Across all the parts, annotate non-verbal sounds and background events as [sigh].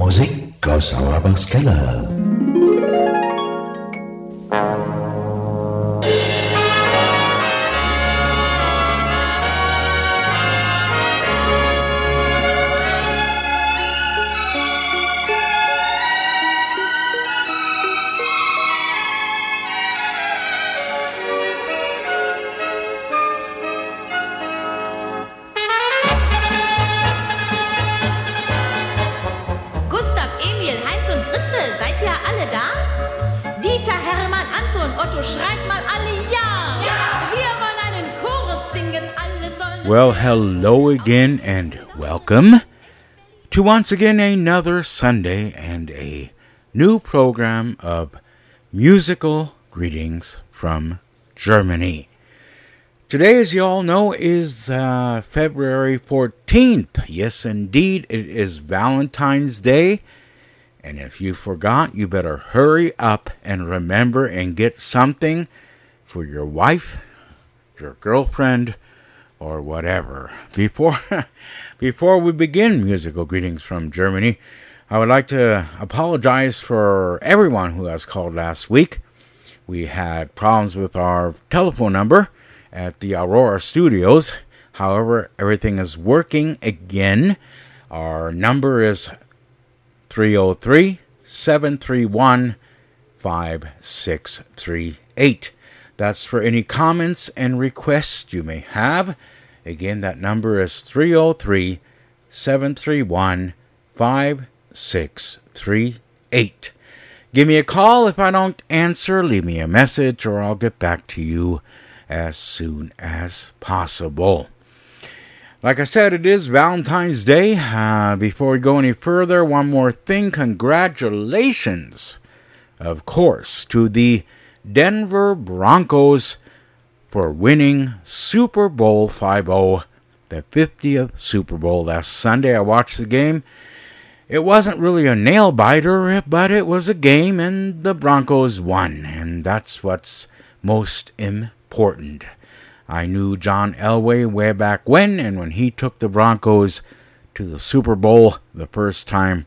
Musik aus Auerbachs Keller. Hello again and welcome to once again another Sunday and a new program of musical greetings from Germany. Today, as you all know, is uh, February 14th. Yes, indeed, it is Valentine's Day. And if you forgot, you better hurry up and remember and get something for your wife, your girlfriend, or whatever. Before [laughs] before we begin musical greetings from Germany, I would like to apologize for everyone who has called last week. We had problems with our telephone number at the Aurora Studios. However, everything is working again. Our number is 303 731 5638. That's for any comments and requests you may have. Again, that number is 303 731 5638. Give me a call if I don't answer, leave me a message, or I'll get back to you as soon as possible. Like I said, it is Valentine's Day. Uh, before we go any further, one more thing. Congratulations, of course, to the Denver Broncos for winning Super Bowl 50, the 50th Super Bowl last Sunday. I watched the game. It wasn't really a nail biter, but it was a game, and the Broncos won, and that's what's most important. I knew John Elway way back when, and when he took the Broncos to the Super Bowl the first time,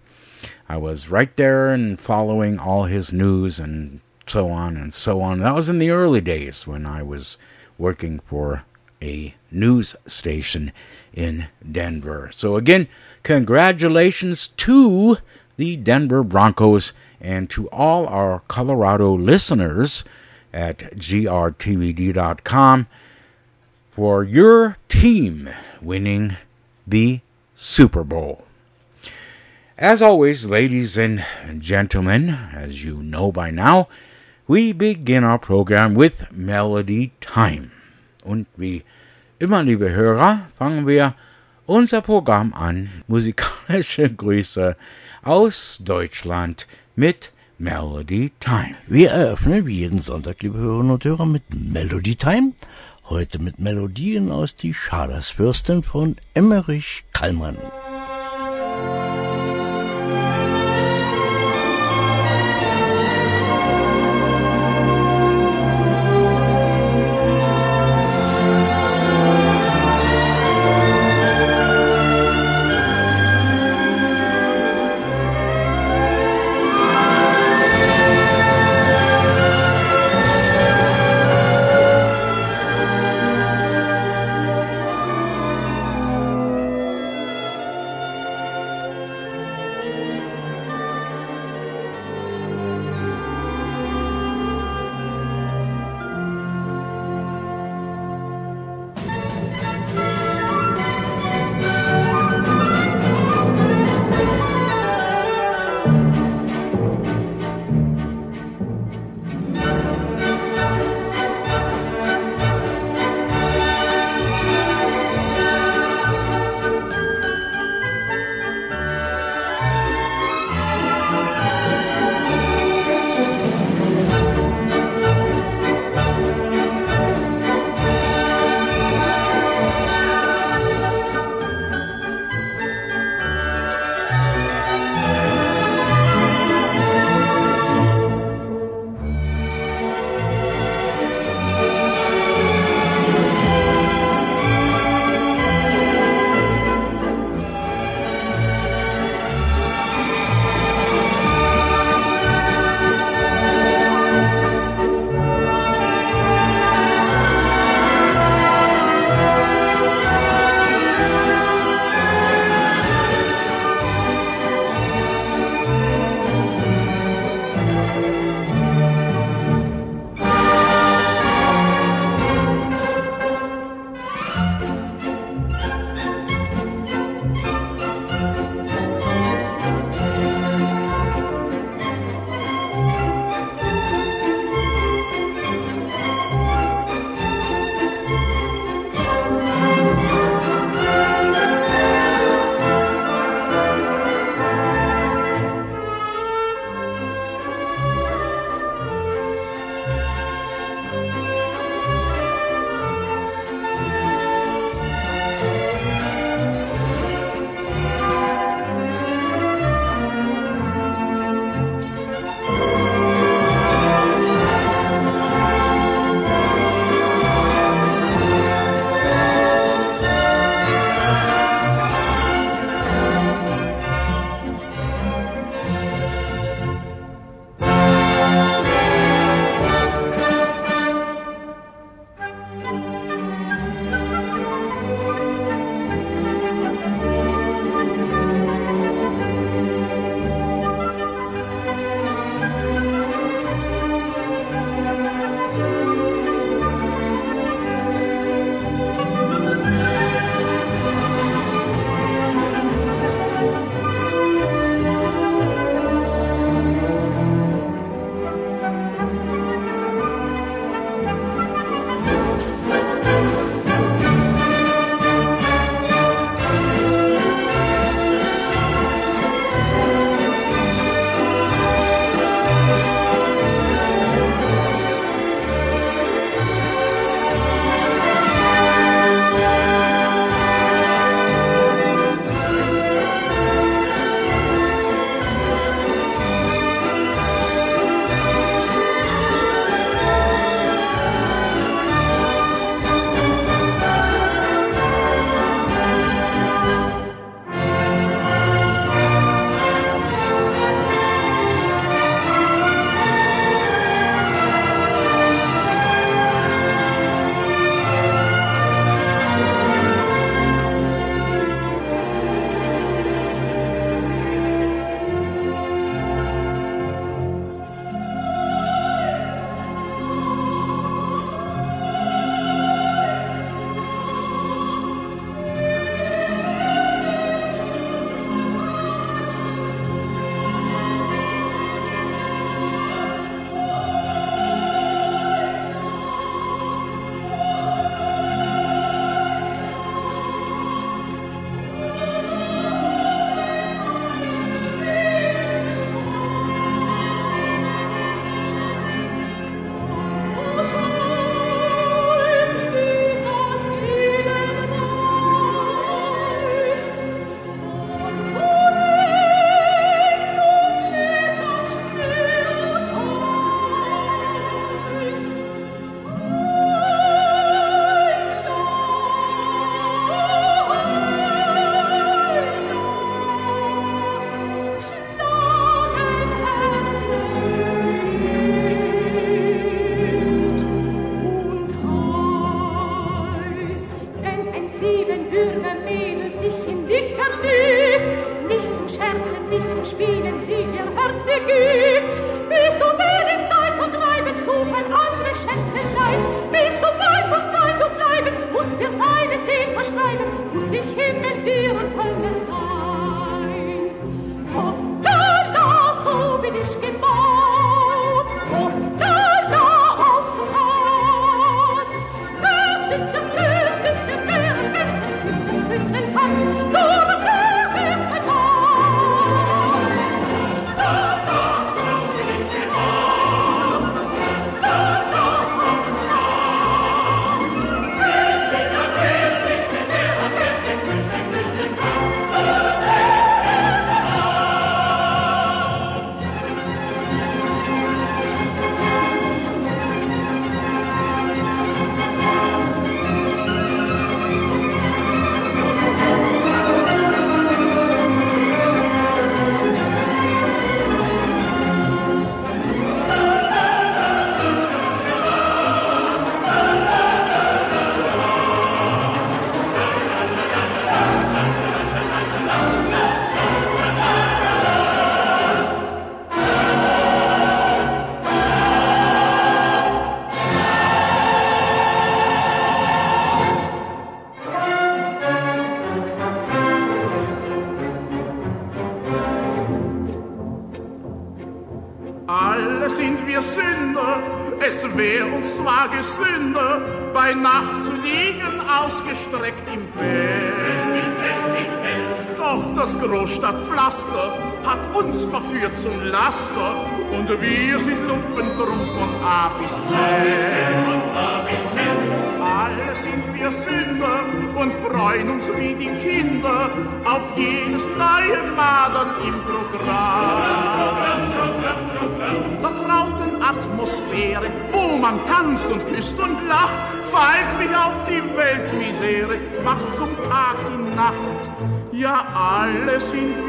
I was right there and following all his news and so on and so on. That was in the early days when I was working for a news station in Denver. So, again, congratulations to the Denver Broncos and to all our Colorado listeners at grtvd.com for your team winning the Super Bowl. As always, ladies and gentlemen, as you know by now, we begin our program with Melody Time. Und wie immer, liebe Hörer, fangen wir unser Programm an. Musikalische [laughs] Grüße aus Deutschland mit Melody Time. Wir eröffnen wie jeden Sonntag, liebe Hörerinnen und Hörer, mit Melody Time. Heute mit Melodien aus Die Schadersfürstin von Emmerich Kallmann.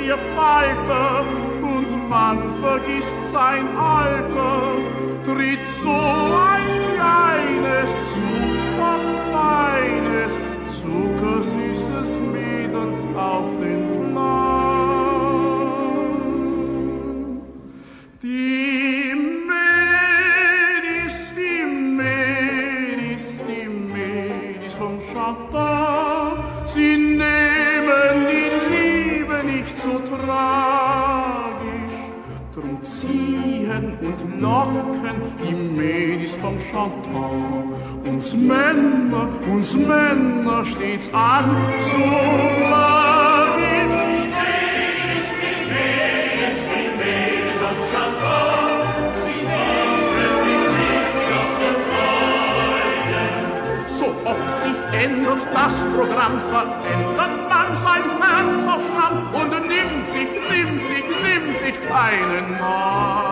wir Pfeife und man vergisst sein Alter. uns Männer, uns Männer stets an, so oft sich ändert das Programm, verändert man sein Herz auf Schlamm und nimmt sich, nimmt sich, nimmt sich keinen Mann.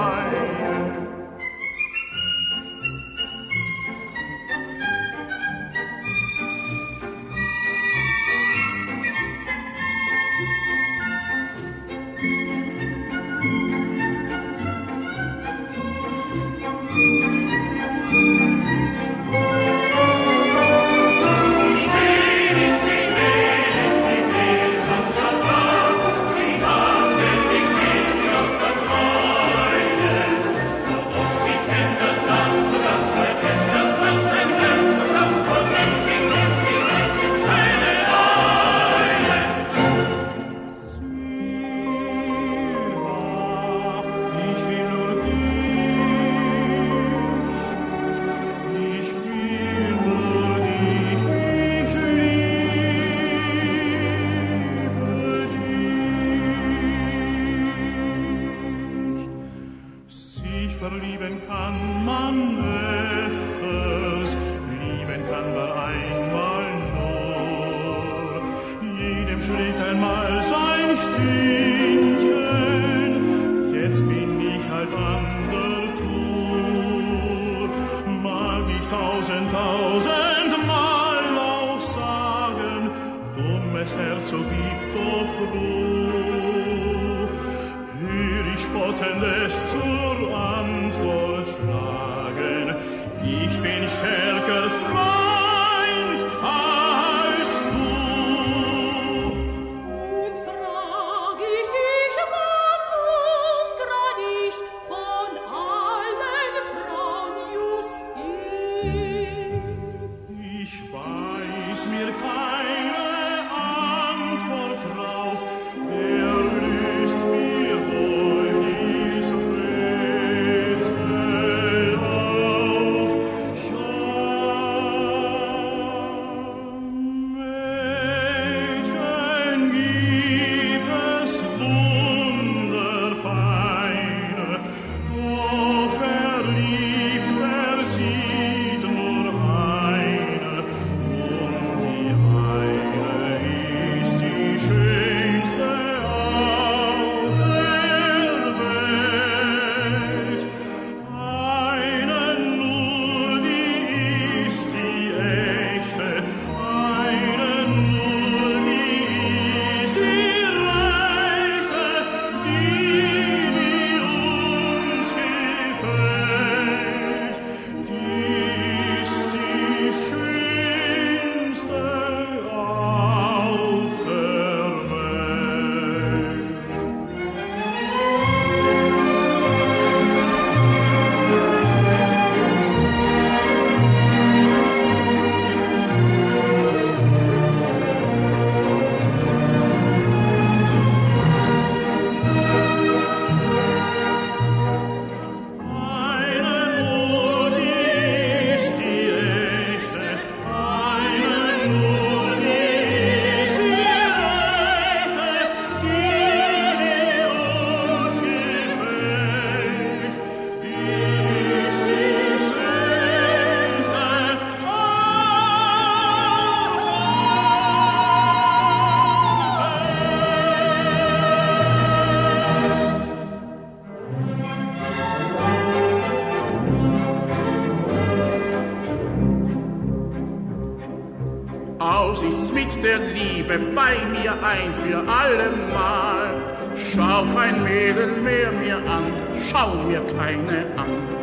ein für allemal. Schau kein Mädel mehr mir an, schau mir keine an.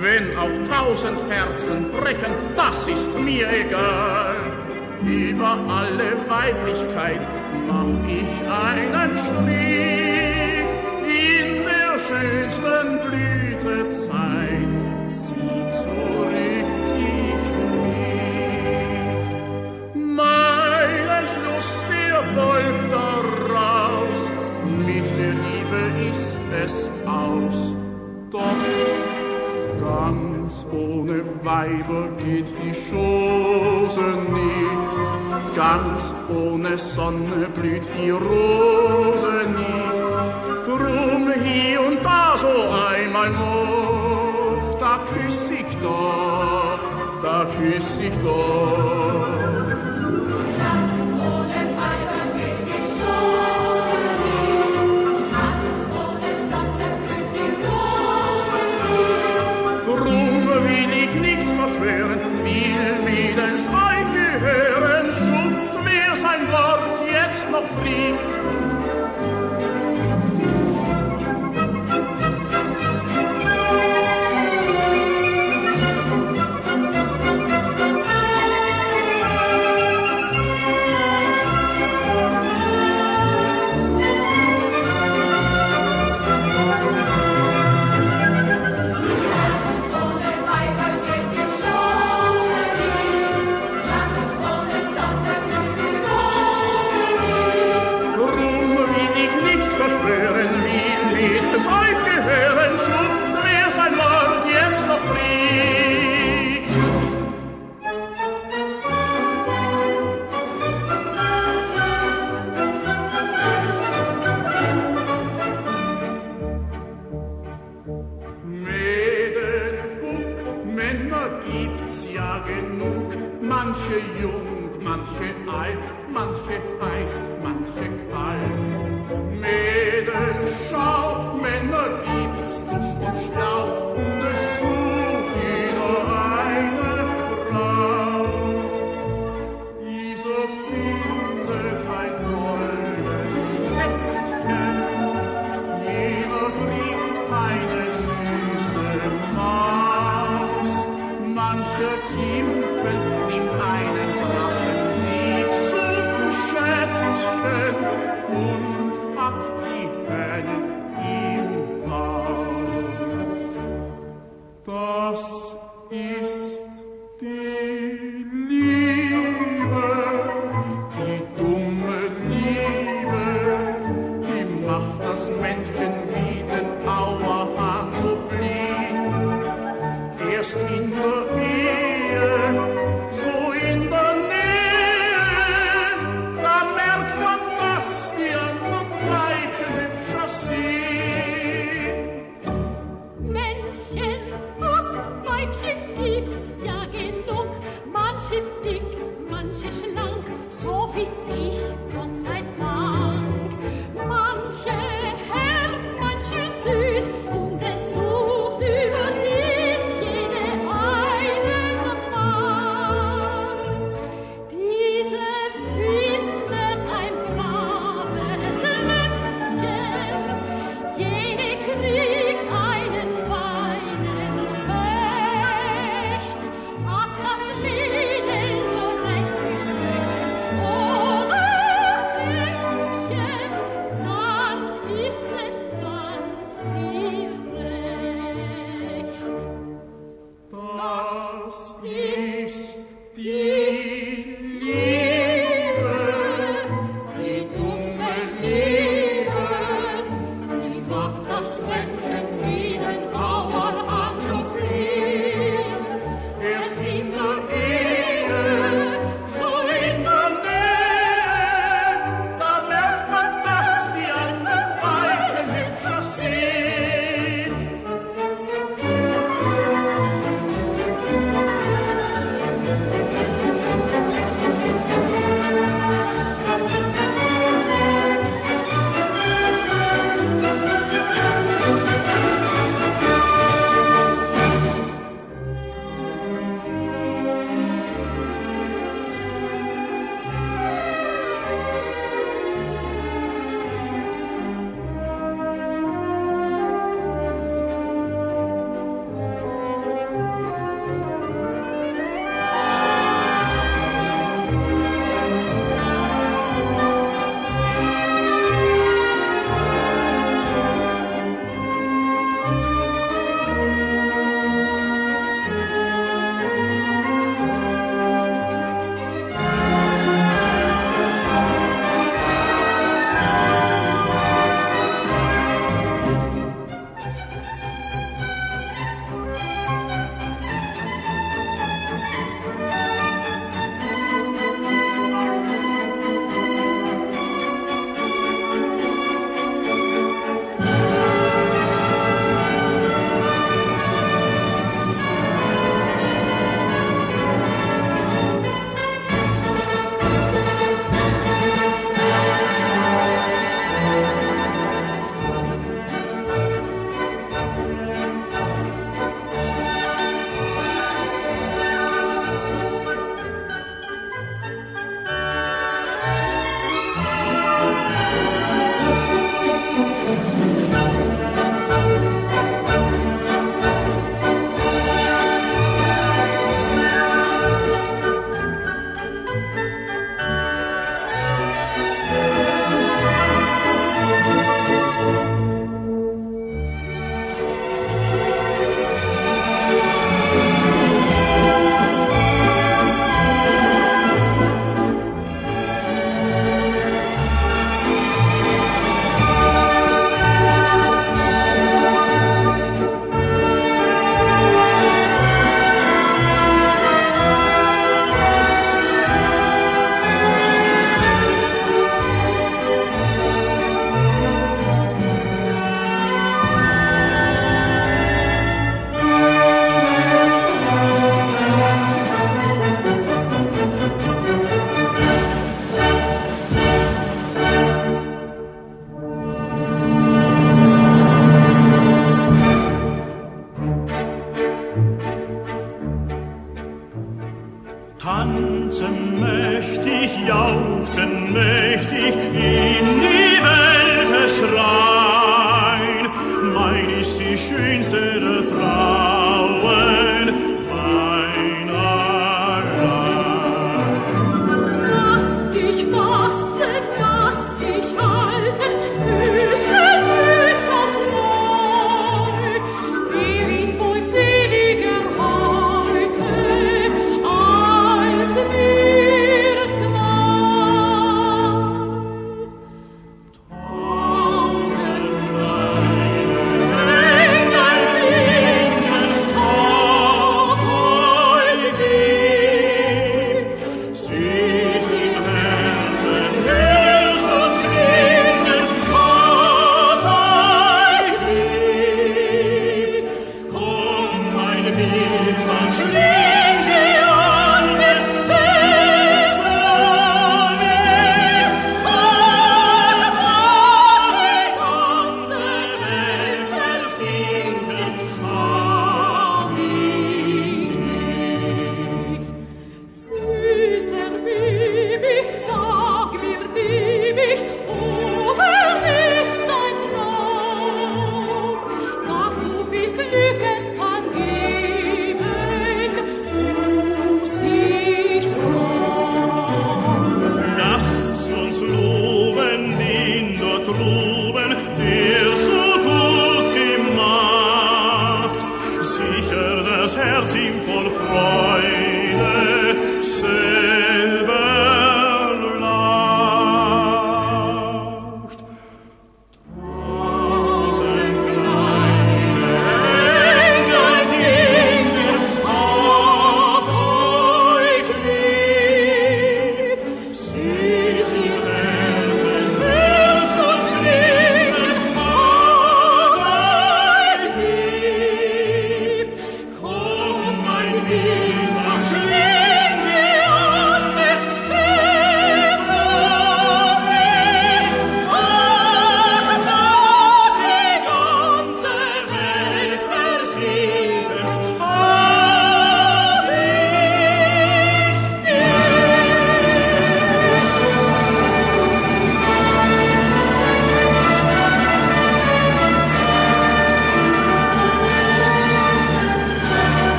Wenn auch tausend Herzen brechen, das ist mir egal. Über alle Weiblichkeit Christi doch.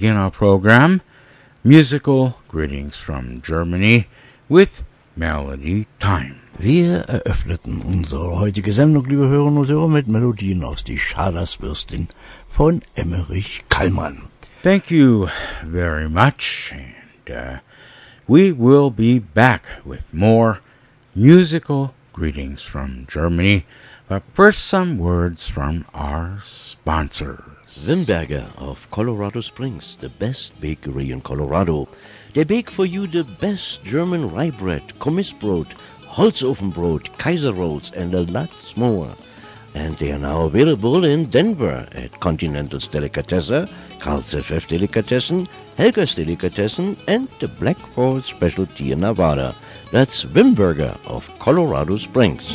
Begin our program, Musical Greetings from Germany, with Melody Time. Wir eröffneten unsere heutige Sendung, liebe Hörerinnen und Hörer, mit Melodien aus Die Schadersfürstin von Emmerich Kallmann. Thank you very much, and uh, we will be back with more musical greetings from Germany. But first, some words from our sponsors. Wimberger of Colorado Springs, the best bakery in Colorado. They bake for you the best German rye bread, Kommissbrot, Holzofenbrot, Kaiser rolls, and a lot more. And they are now available in Denver at Continental's Delicatessen, Carl's FF Delicatessen, Helga's Delicatessen, and the Black Forest Specialty in Nevada. That's Wimberger of Colorado Springs.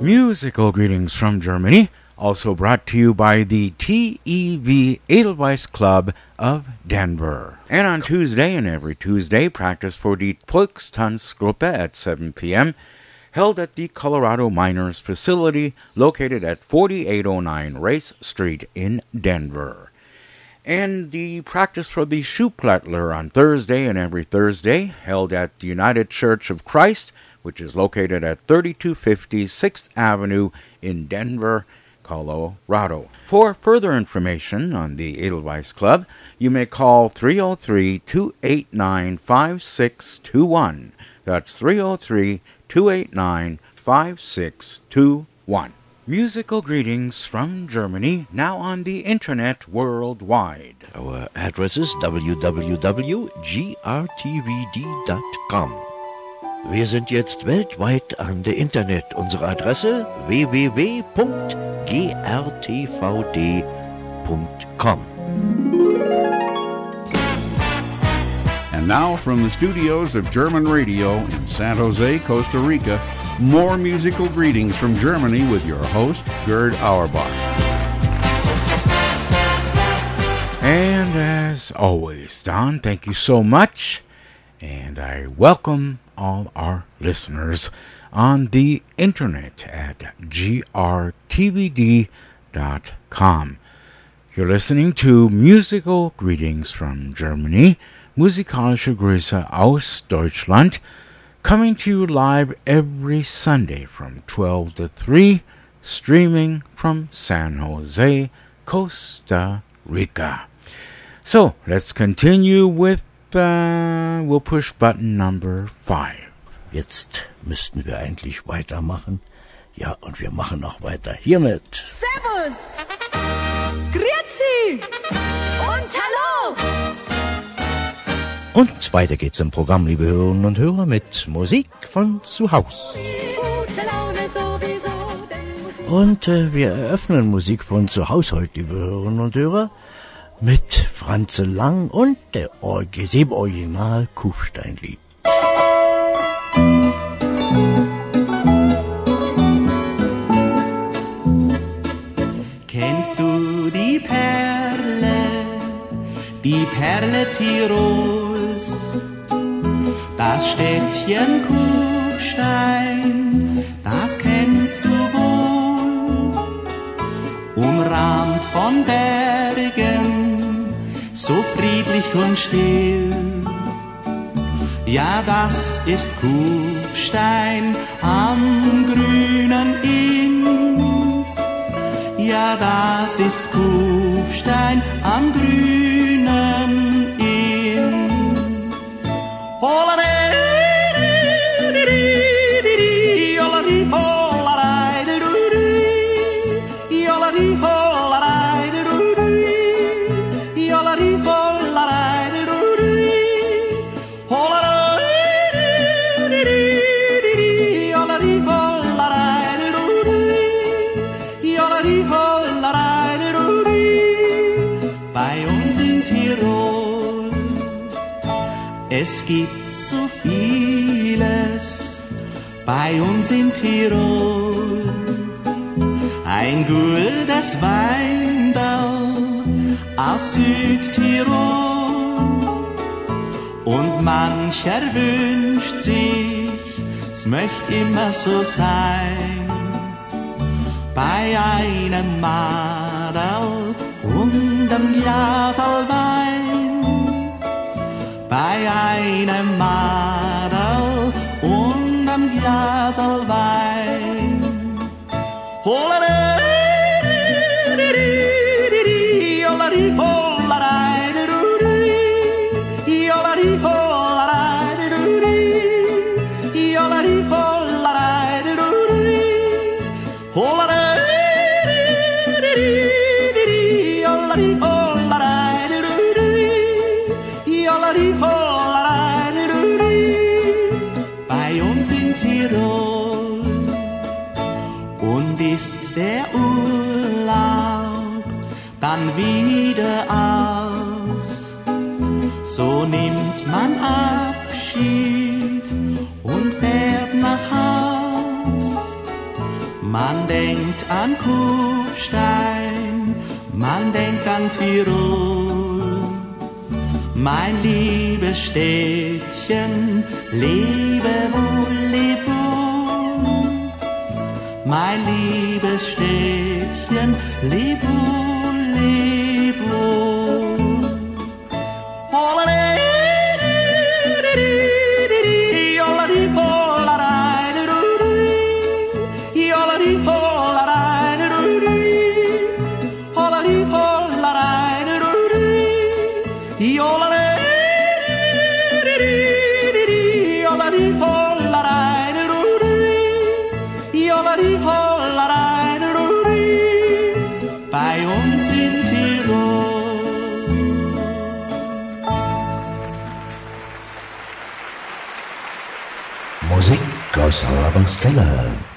Musical greetings from Germany, also brought to you by the TEV Edelweiss Club of Denver. And on Tuesday and every Tuesday, practice for the Volkstanzgruppe at 7 p.m., held at the Colorado Miners facility located at 4809 Race Street in Denver. And the practice for the Schuhplattler on Thursday and every Thursday, held at the United Church of Christ, which is located at 3250 6th Avenue in Denver, Colorado. For further information on the Edelweiss Club, you may call 303 289 5621. That's 303 289 5621. Musical greetings from Germany, now on the internet worldwide. Our address is www.grtvd.com. Wir sind jetzt weltweit an der Internet. Unsere Adresse www.grtvd.com. And now from the studios of German Radio in San Jose, Costa Rica, more musical greetings from Germany with your host, Gerd Auerbach. And as always, Don, thank you so much. And I welcome all our listeners on the internet at grtvd.com. You're listening to Musical Greetings from Germany, musikalische Grüße aus Deutschland, coming to you live every Sunday from 12 to 3, streaming from San Jose, Costa Rica. So let's continue with, we'll push button number 5. Jetzt müssten wir eigentlich weitermachen. Ja, und wir machen auch weiter hiermit. Servus! Grüezi! Und hallo! Und weiter geht's im Programm, liebe Hörerinnen und Hörer, mit Musik von zu Haus. Gute Laune sowieso, denn Musik Und äh, wir eröffnen Musik von zu Haus heute, liebe Hörerinnen und Hörer, mit Franze Lang und der dem Original Kufsteinlied. Kennst du die Perle, die Perle Tirols, das Städtchen Kufstein, das kennst du wohl, umrahmt von Bergen, so friedlich und still. Ja, das ist Kufstein am grünen Inn. Ja, das ist Kufstein am grünen Inn. Hollere, Es gibt so vieles bei uns in Tirol. Ein gutes Weindal aus Südtirol. Und mancher wünscht sich, es möchte immer so sein. Bei einem Madel und einem Glas Wein bei einem Madel und einem Glas Wein. Hol Man denkt an Kufstein, man denkt an Tirol. Mein liebes Städtchen, lebe wohl, leb wohl. Mein liebes Städtchen, leb wohl, leb wohl. House Habang Skylar.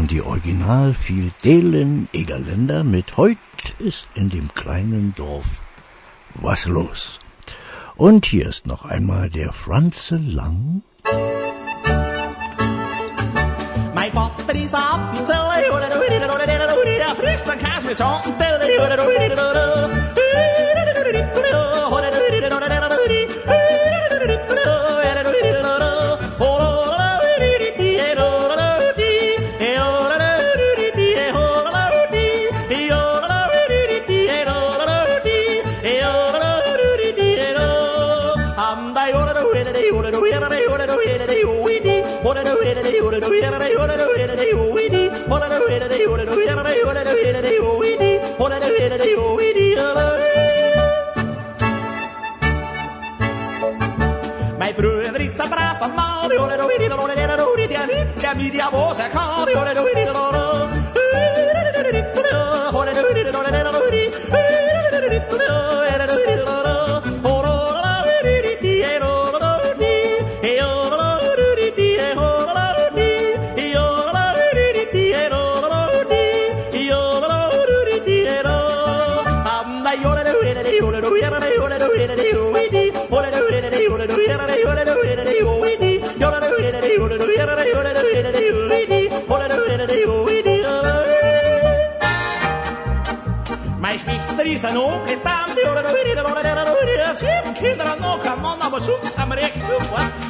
Waren die Original Delen Egerländer mit Heut ist in dem kleinen Dorf was los. Und hier ist noch einmal der Franze Lang. Mein Vater ist Appenzell, der frisst den Käse mit Schottenteller. Mijn brave man, der mit der Hose kann. Mijn schwester is een ook het aan de Sieben Kinder an noch kann man aber schon am Recht Okay? Jetzt hier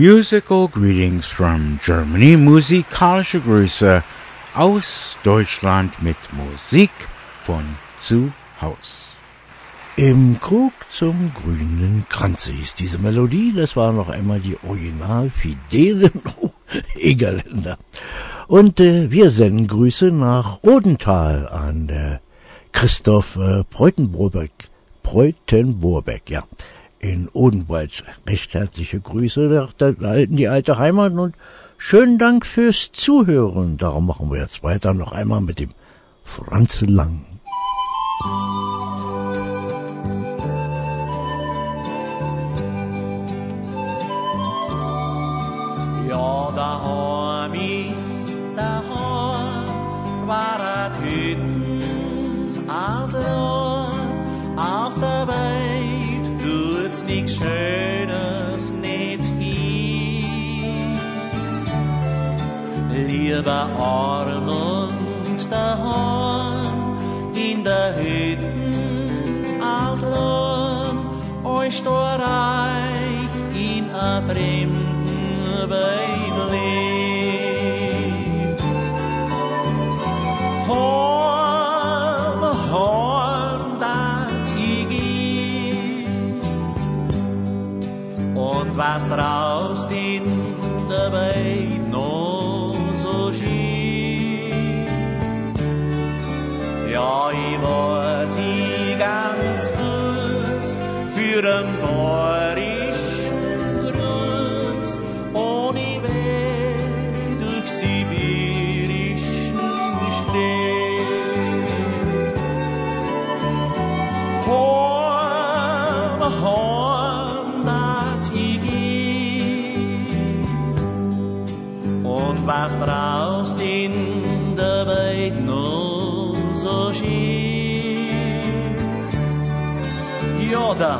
Musical greetings from Germany, musikalische Grüße aus Deutschland mit Musik von zu Haus. Im Krug zum grünen Kranze hieß diese Melodie. Das war noch einmal die original fidelen [laughs] Egerländer. Und äh, wir senden Grüße nach Odenthal an äh, Christoph äh, Preutenburbeck. Preutenburbeck, ja in Odenwald. Recht herzliche Grüße nach der, die alte Heimat und schönen Dank fürs Zuhören. Darum machen wir jetzt weiter noch einmal mit dem Franz Lang. Lieber arm und daheim in der Hütten aus Lohn, euch reich in a fremden lebt. Horn, horn, dat ich und was traust Ja,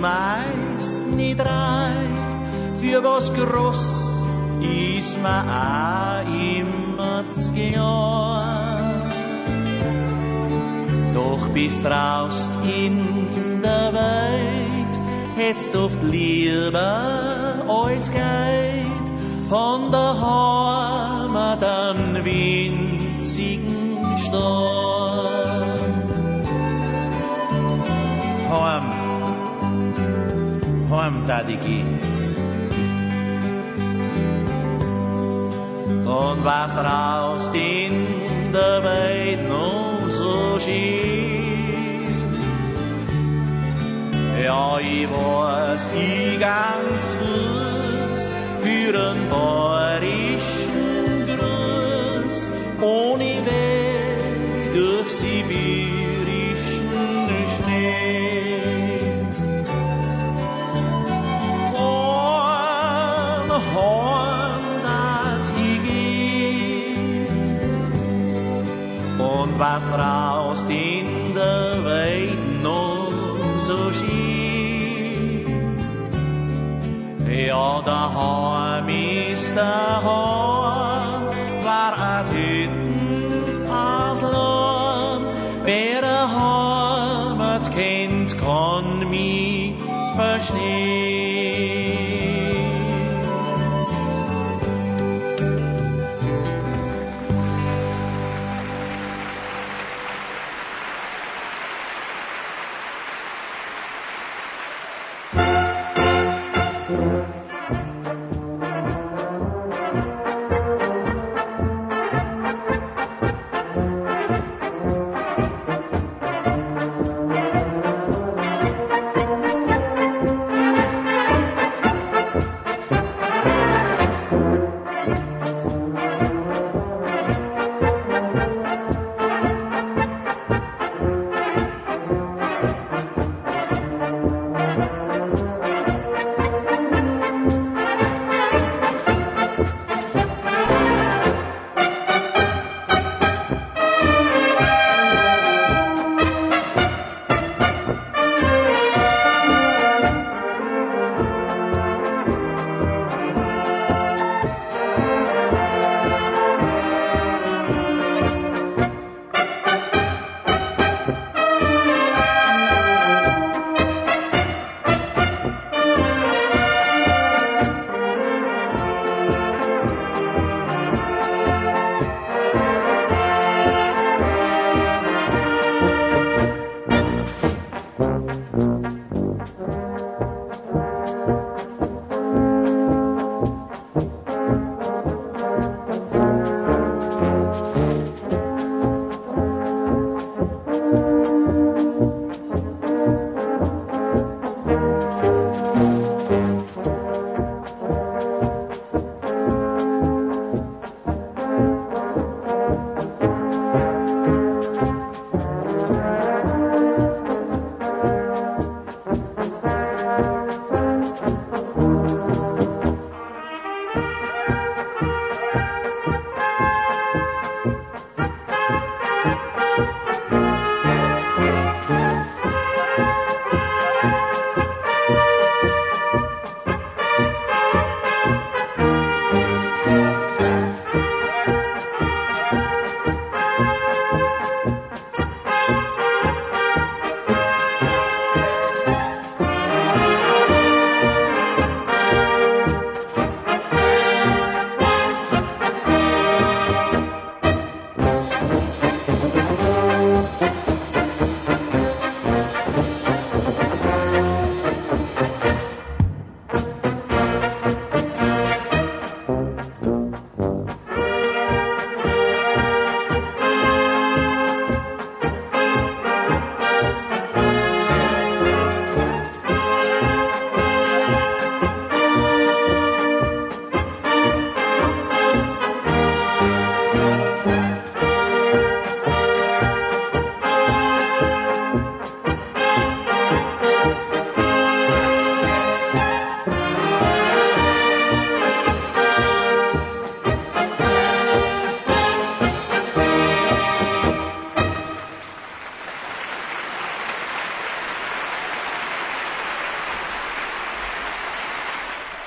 Meist nicht reicht. Für was groß ist man auch immer zu gern. Doch bis draust in der Welt, hättest oft lieber alles geht, von der Heimat an winzigen Storn. Heim, heim, da die gehen. Und was traust in der Welt noch so schön? Ja, ich weiß, ich ganz Fuß für einen bayerischen Gruß, ohne Weg Und was traust in der Welt noch so schön? Ja, daheim ist daheim,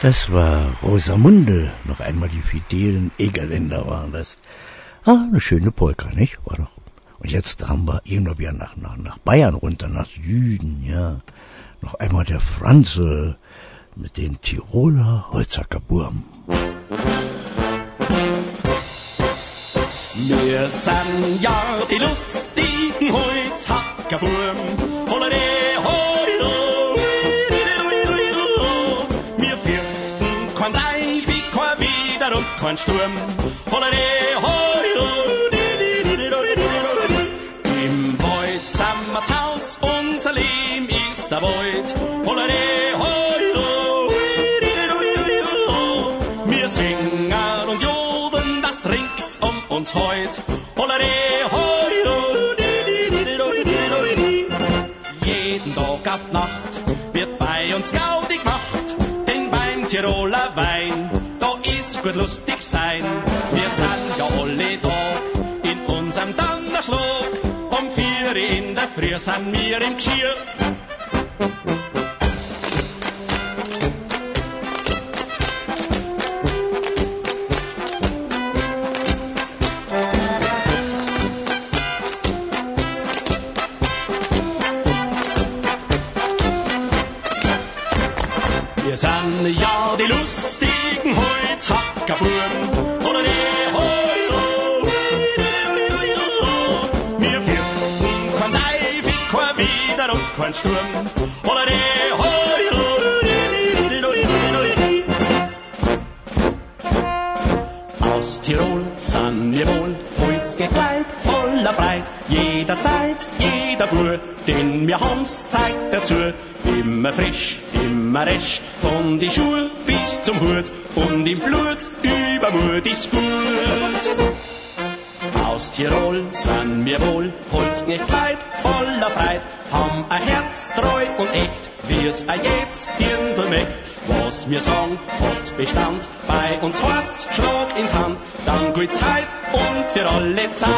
Das war Rosamunde. Noch einmal die fidelen Egerländer waren das. Ah, eine schöne Polka, nicht? War doch. Und jetzt haben wir irgendwo wieder nach, nach, nach Bayern runter, nach Süden, ja. Noch einmal der Franze mit den Tiroler Holzackerburm. Wir sind ja die lustigen Holzackerburm. Kein Sturm. Hollere, hoilo, Im Wald sind wir Haus, unser Leben ist der Wald. Hollere, hoilo, Wir singen und jubeln das rings um uns heut. Hollere, hoilo, jeden Tag auf Nacht wird bei uns Gaudi gemacht, denn beim Tiroler Wein, da ist gut lustig in der Früh sind wir im Geschirr. Und kein Sturm. Hoilo. Aus Tirol sind wir wohl Holz gekleidet, voller Freit. Jederzeit, jeder Bur, den wir haben's, zeigt dazu. Immer frisch, immer resch, von die Schuhe bis zum Hut. Und im Blut, übermut ist gut. Aus Tirol sind wir wohl Holzknechtleid, voller Freit, haben ein Herz treu und echt, wie's a jetzt dirndl möcht. Was wir sagen, hat Bestand, bei uns heißt Schlag in Hand, dann geht's heut und für alle Zeit.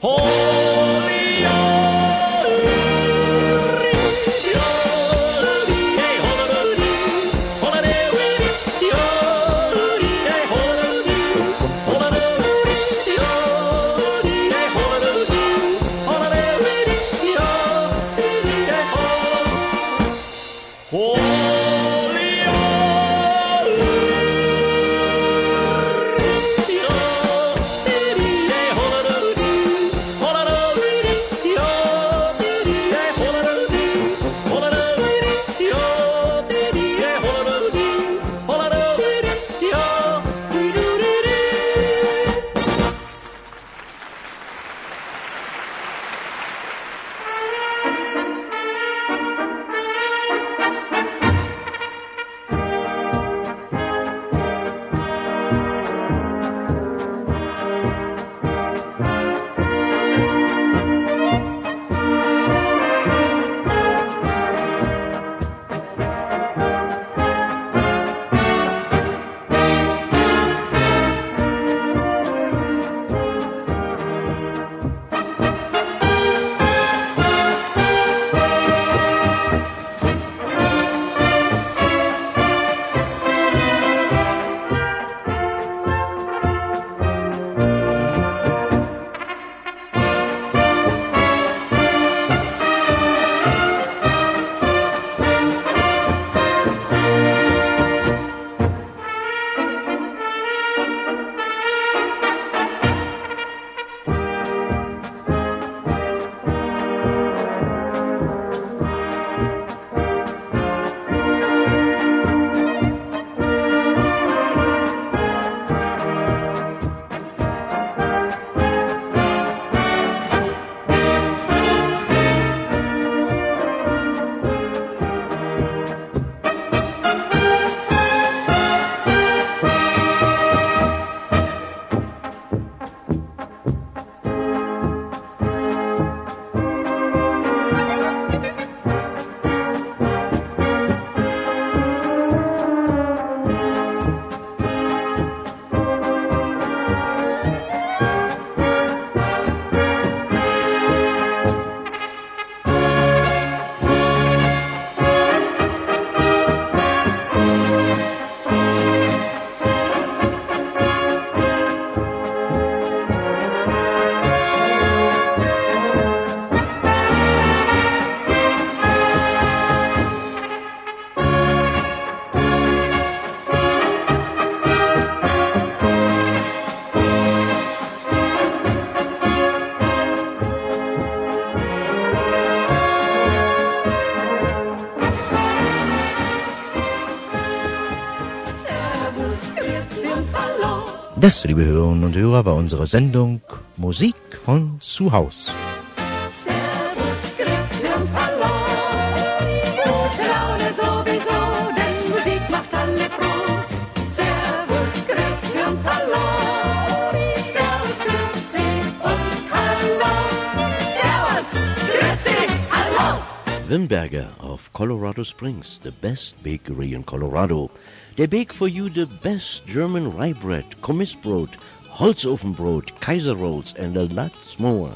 Holy, Das, liebe Hörerinnen und Hörer, war unsere Sendung Musik von zu Haus. Servus, Grüezi und Hallo. Gute Laune sowieso, denn Musik macht alle froh. Servus, Grüezi und Hallo. Servus, Grüezi und Hallo. Servus, Grüezi, Hallo. Wimberger of Colorado Springs, the best bakery in Colorado. They bake for you the best German rye bread, Kommissbrot, Holzofenbrot, Kaiser rolls, and a lot more.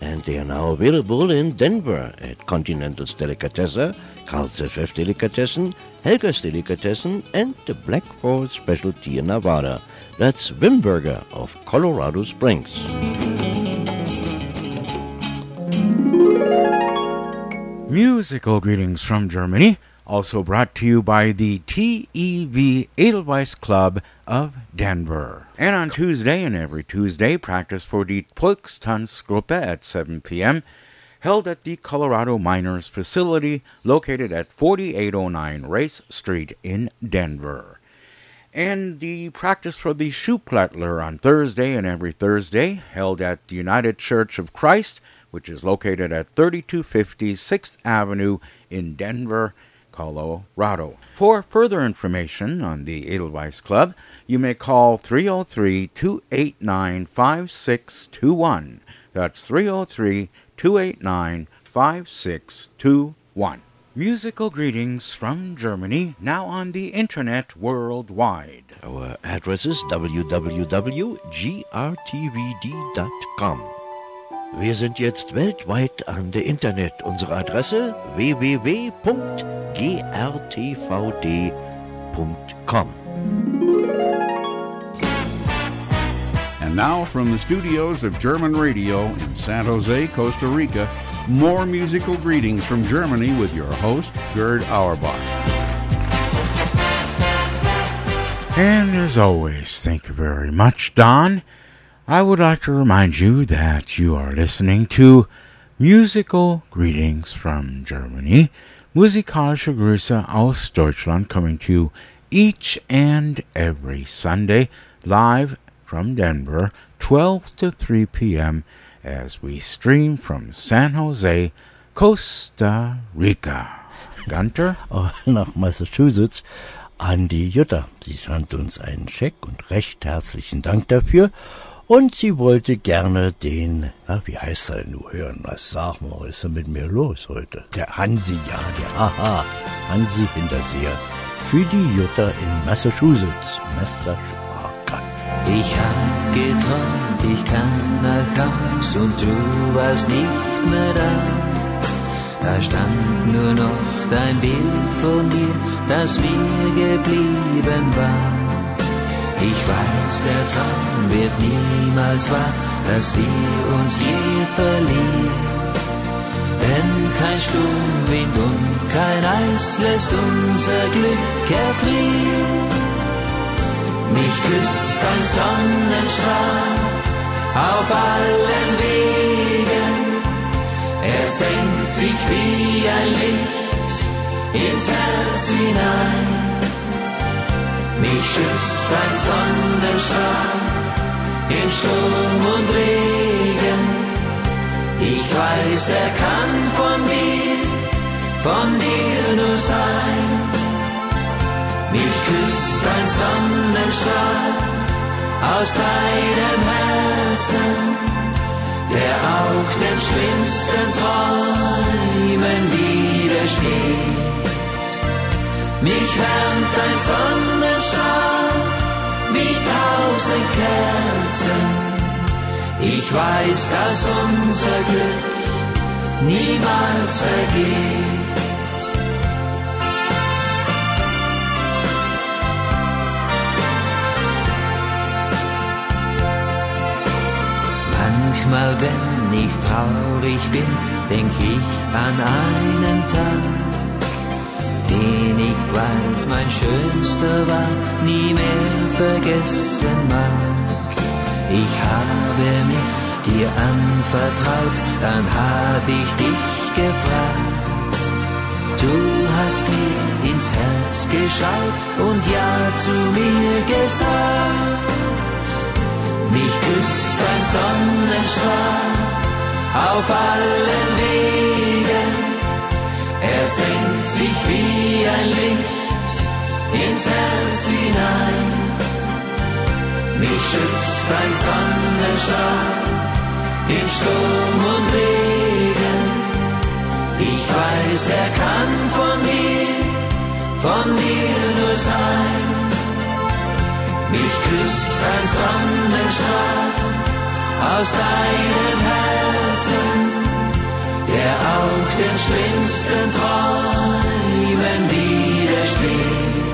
And they are now available in Denver at Continental's Delicatessen, Carl's FF Delicatessen, Helga's Delicatessen, and the Black Forest Specialty in Nevada. That's Wimberger of Colorado Springs. Musical greetings from Germany, also brought to you by the TEV Edelweiss Club of Denver. And on Tuesday and every Tuesday, practice for the Volkstanzgruppe at 7 p.m., held at the Colorado Miners facility located at 4809 Race Street in Denver. And the practice for the Schuhplattler on Thursday and every Thursday, held at the United Church of Christ, which is located at 3250 6th Avenue in Denver, Colorado. For further information on the Edelweiss Club, you may call 303 289 5621. That's 303 289 5621. Musical greetings from Germany, now on the internet worldwide. Our address is www.grtvd.com. Wir sind jetzt weltweit an der Internet. Unsere Adresse www.grtvd.com. And now from the studios of German Radio in San Jose, Costa Rica, more musical greetings from Germany with your host, Gerd Auerbach. And as always, thank you very much, Don. I would like to remind you that you are listening to Musical Greetings from Germany, Musikalische Grüße aus Deutschland, coming to you each and every Sunday, live from Denver, 12 to 3 p.m., as we stream from San Jose, Costa Rica. Gunter? [laughs] Oh, nach Massachusetts an die Jutta. Sie sandte uns einen Scheck und recht herzlichen Dank dafür. Und sie wollte gerne den, na, wie heißt er denn nur hören? Was sag mal, was ist denn mit mir los heute? Der Hansi, ja, der Haha, Hansi Hinterseher. Für die Jutta in Massachusetts, Massachusetts. Ich hab geträumt, ich kam nach Haus und du warst nicht mehr da. Da stand nur noch dein Bild von dir, das mir geblieben war. Ich weiß, der Traum wird niemals wahr, dass wir uns je verlieren. Denn kein Sturmwind und kein Eis lässt unser Glück erfrieren. Mich küsst ein Sonnenstrahl auf allen Wegen. Er senkt sich wie ein Licht ins Herz hinein. Mich schützt ein Sonnenstrahl in Sturm und Regen. Ich weiß, er kann von dir, von dir nur sein. Mich küsst ein Sonnenstrahl aus deinem Herzen, der auch den schlimmsten Träumen widersteht. Mich wärmt ein Sonnenstrahl wie tausend Kerzen. Ich weiß, dass unser Glück niemals vergeht. Manchmal, wenn ich traurig bin, denk ich an einen Tag, den ich weiß mein schönster war, nie mehr vergessen mag. Ich habe mich dir anvertraut, dann hab ich dich gefragt. Du hast mir ins Herz geschaut und ja zu mir gesagt. Mich küsst ein Sonnenstrahl auf allen Wegen. Er senkt sich wie ein Licht ins Herz hinein. Mich schützt ein Sonnenstrahl in Sturm und Regen. Ich weiß, er kann von dir, von dir nur sein. Mich küsst ein Sonnenstrahl aus deinem Herzen, der auch den schlimmsten Träumen widersteht.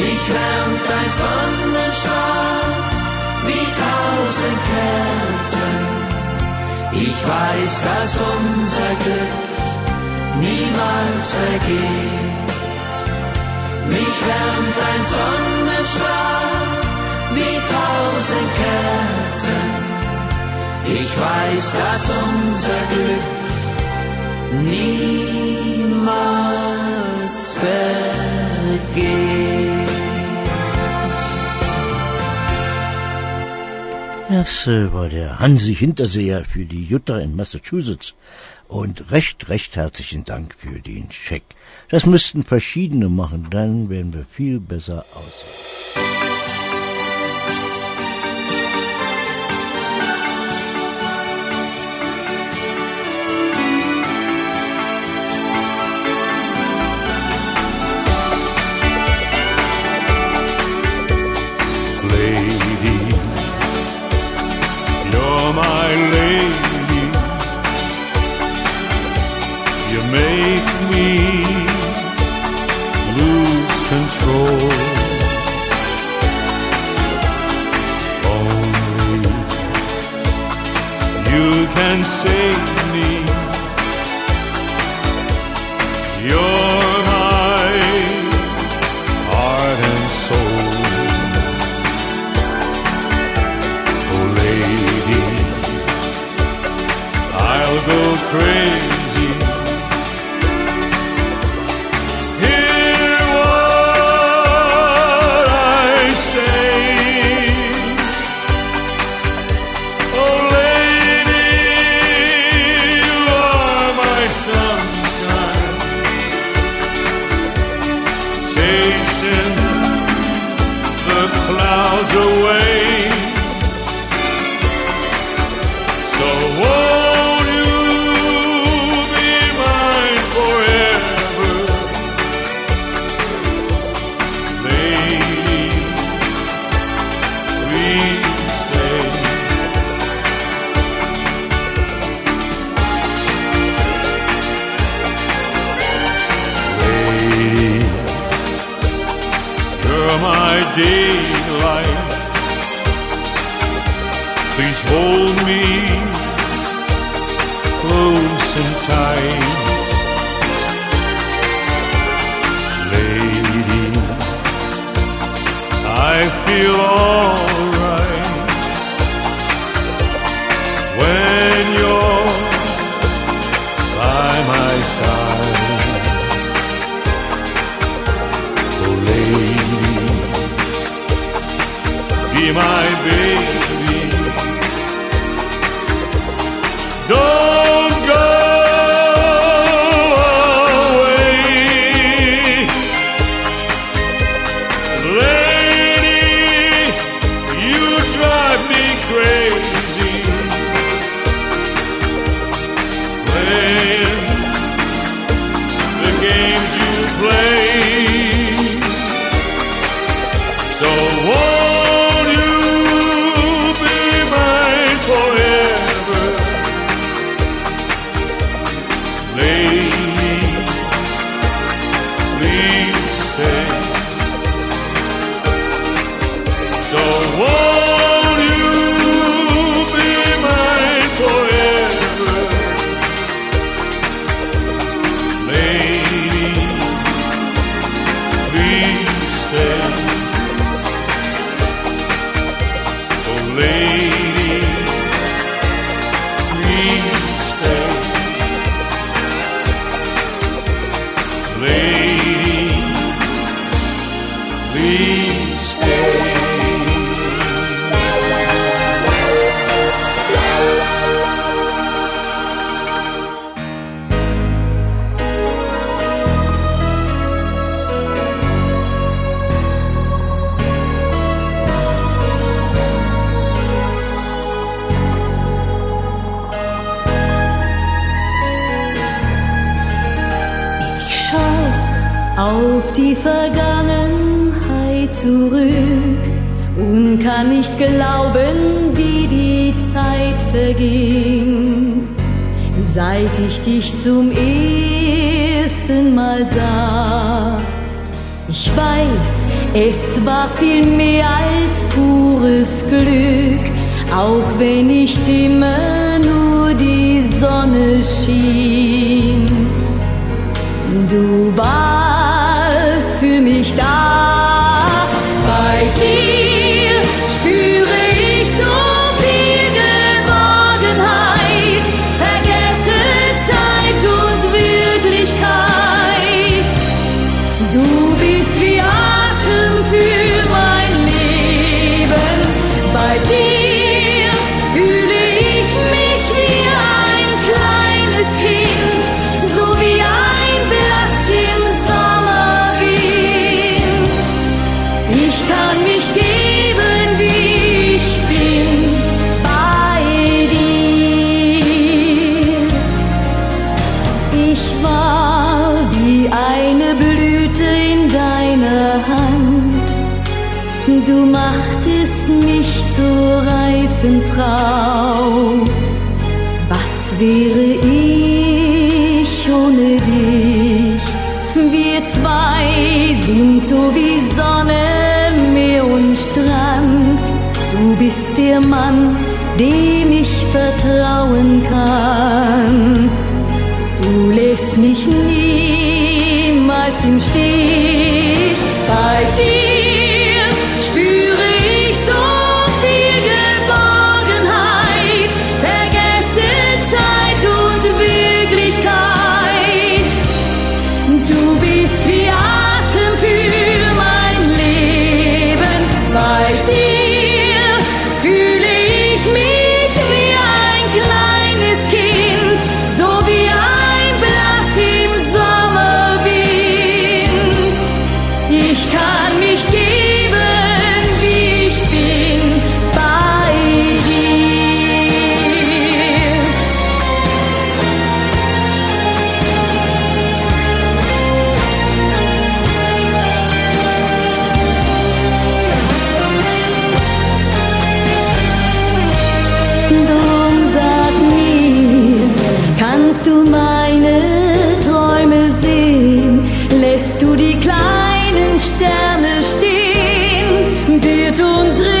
Mich wärmt ein Sonnenstrahl wie tausend Kerzen. Ich weiß, dass unser Glück niemals vergeht. Mich wärmt ein Sonnenstrahl wie tausend Kerzen. Ich weiß, dass unser Glück niemals vergeht. Das war der Hansi Hinterseher für die Jutta in Massachusetts. Und recht, recht herzlichen Dank für den Scheck. Das müssten verschiedene machen, dann werden wir viel besser aussehen. Lady. You make me lose control. Only you can save zu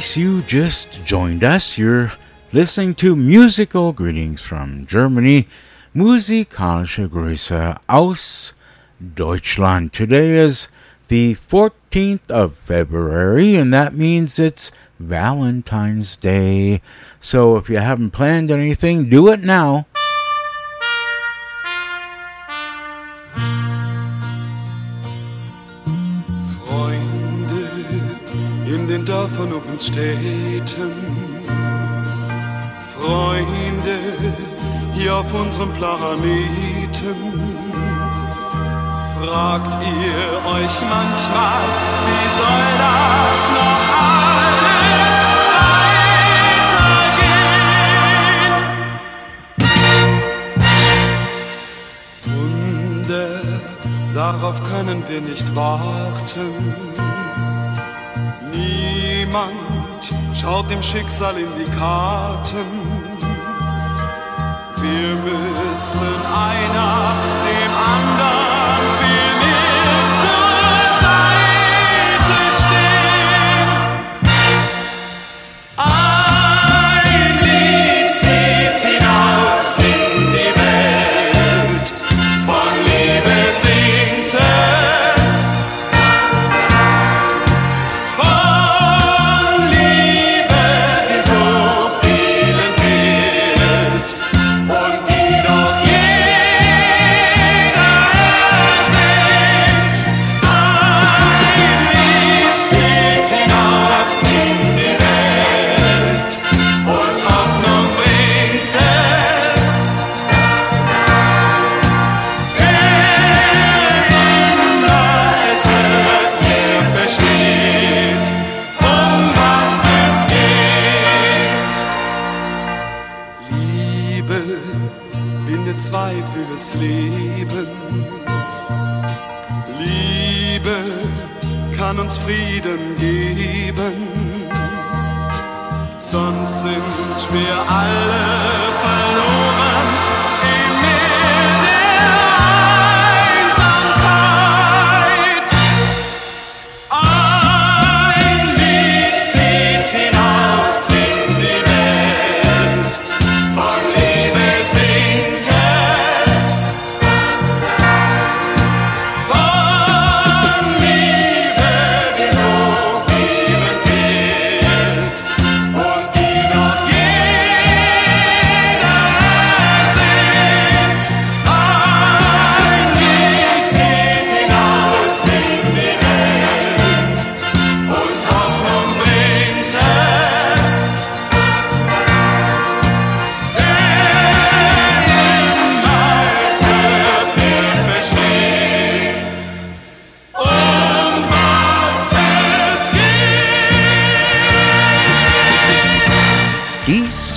case you just joined us, you're listening to musical greetings from Germany, Musikalische Grüße aus Deutschland. Today is the 14th of February, and that means it's Valentine's Day. So if you haven't planned anything, do it now von uns Städten. Freunde hier auf unserem Planeten. Fragt ihr euch manchmal, wie soll das noch alles weitergehen? Wunder, darauf können wir nicht warten. Nie Niemand schaut dem Schicksal in die Karten. Wir müssen einer dem anderen.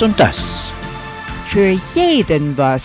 Und das. Für jeden was.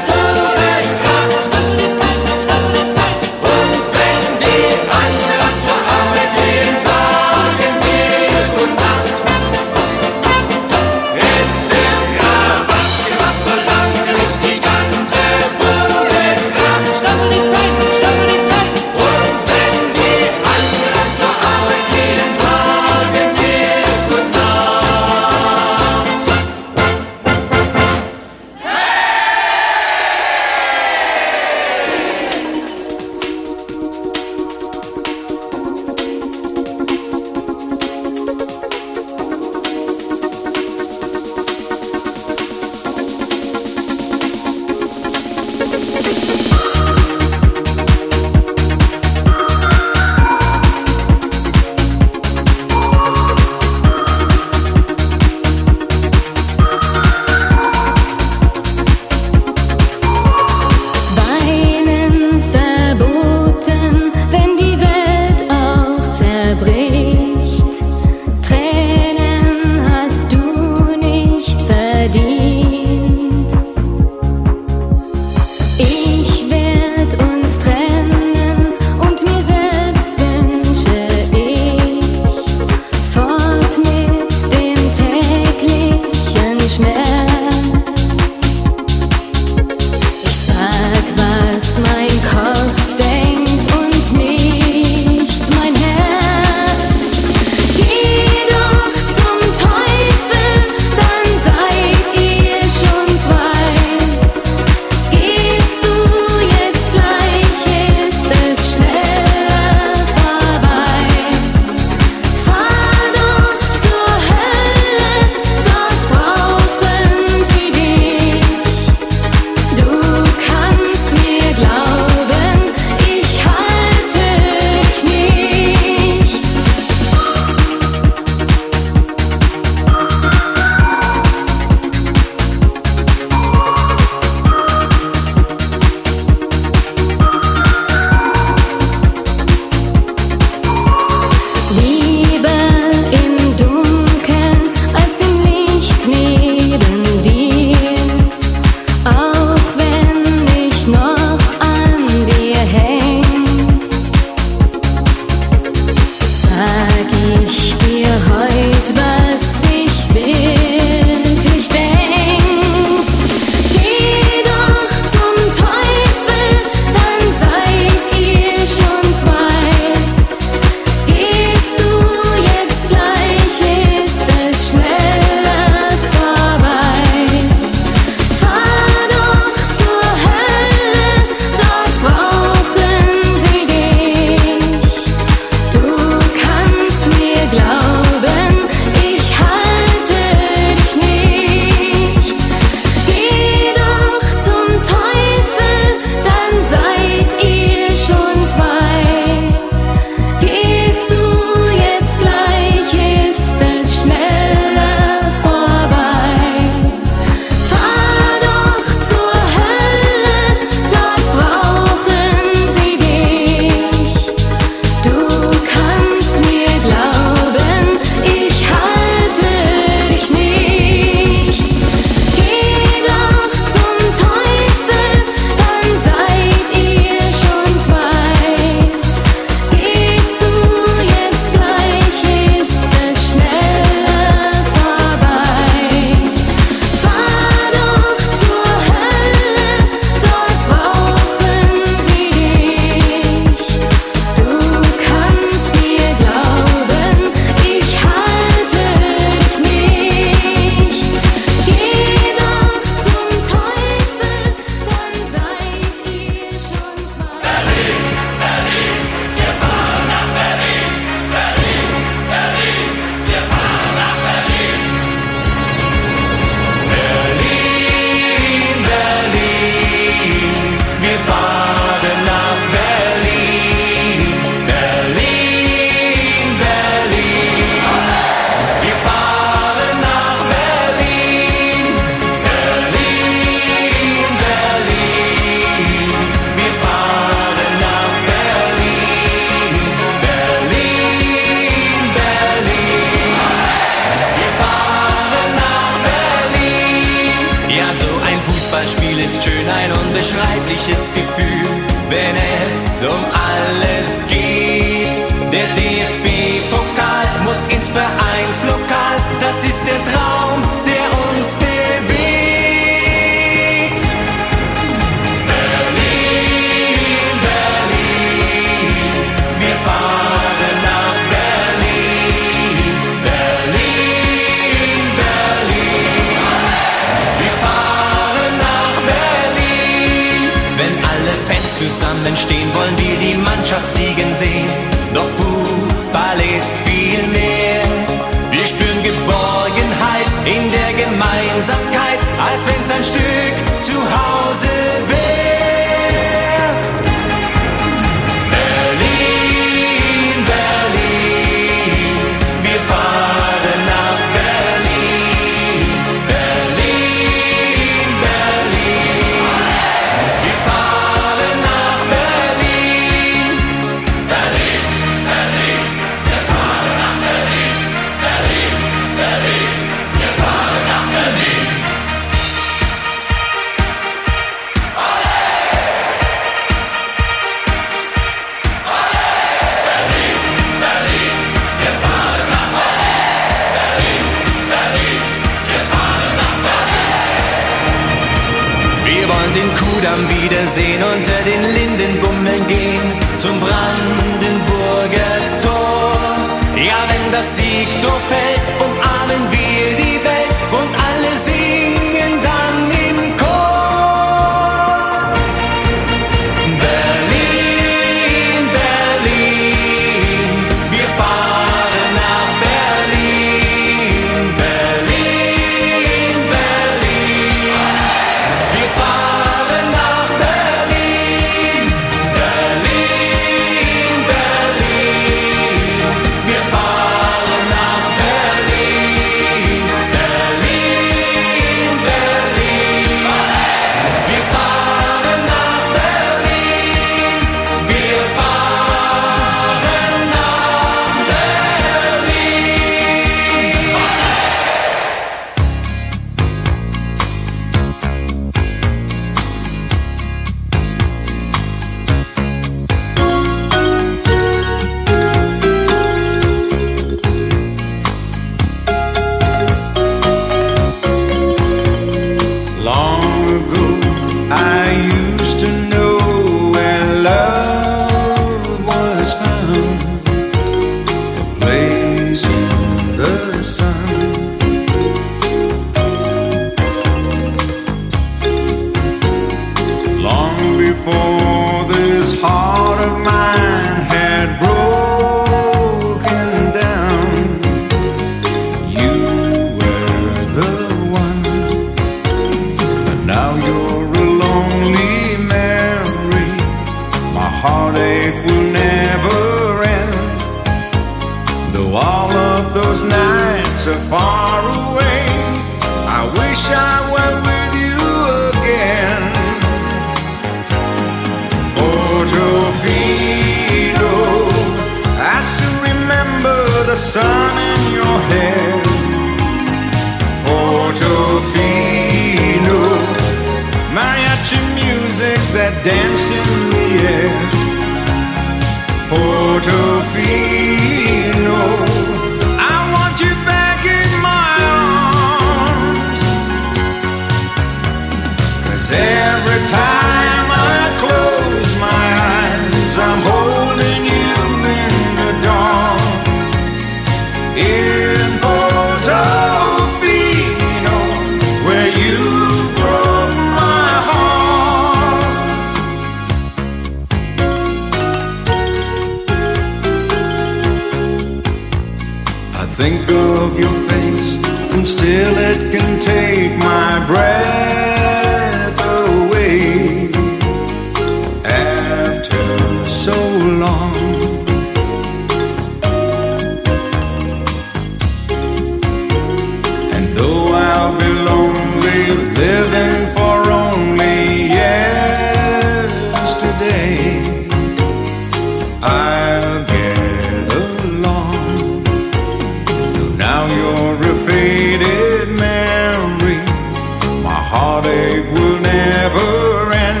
heartache will never end.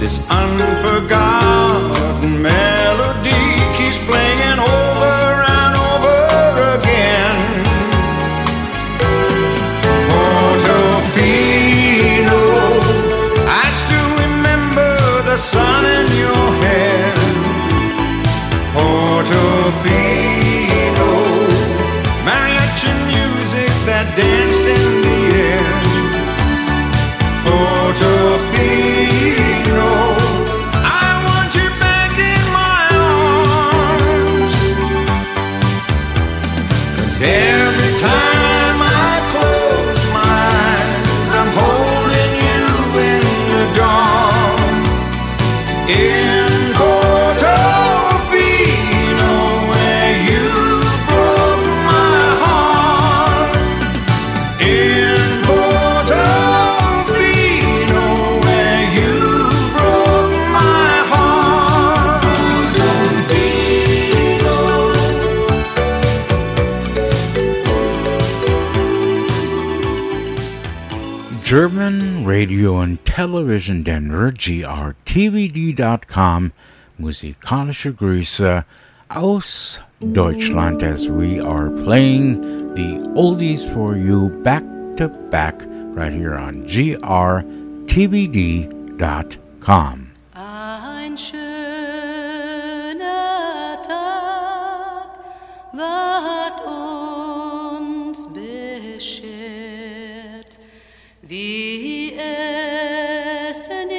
This unforgotten. Television Denver, grtvd.com, musikalische Grüße aus Deutschland as we are playing the oldies for you back to back right here on grtvd.com. Ein schöner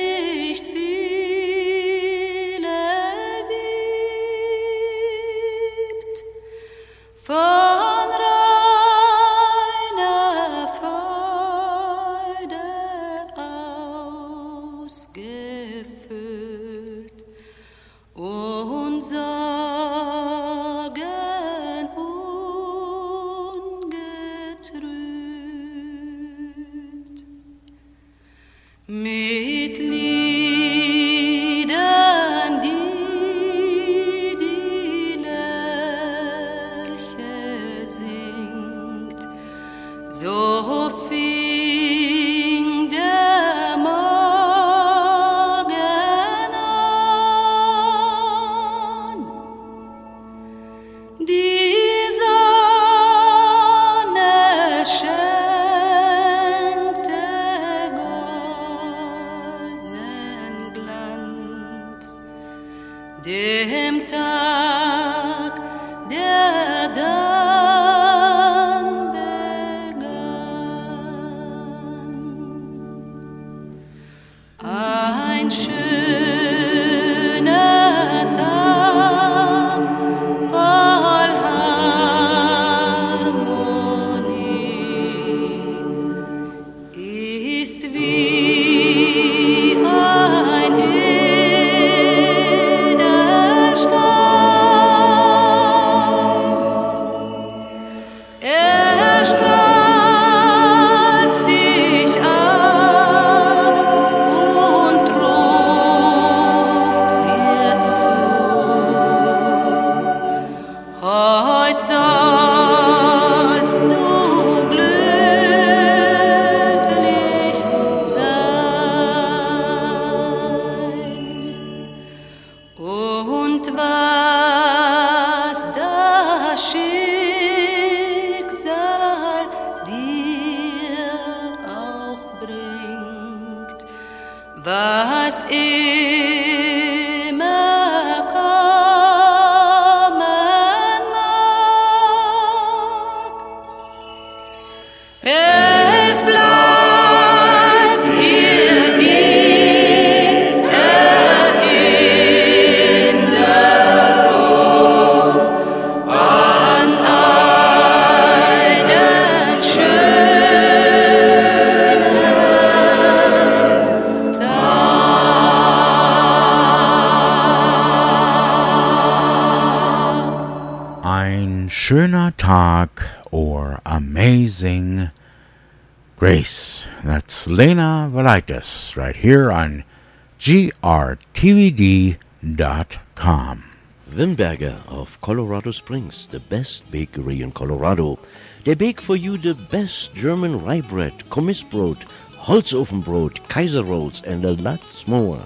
grace. That's Lena Velitis right here on grtvd.com. Wimberger of Colorado Springs, the best bakery in Colorado. They bake for you the best German rye bread, Kommissbrot, Holzofenbrot, Kaiser rolls, and a lot more.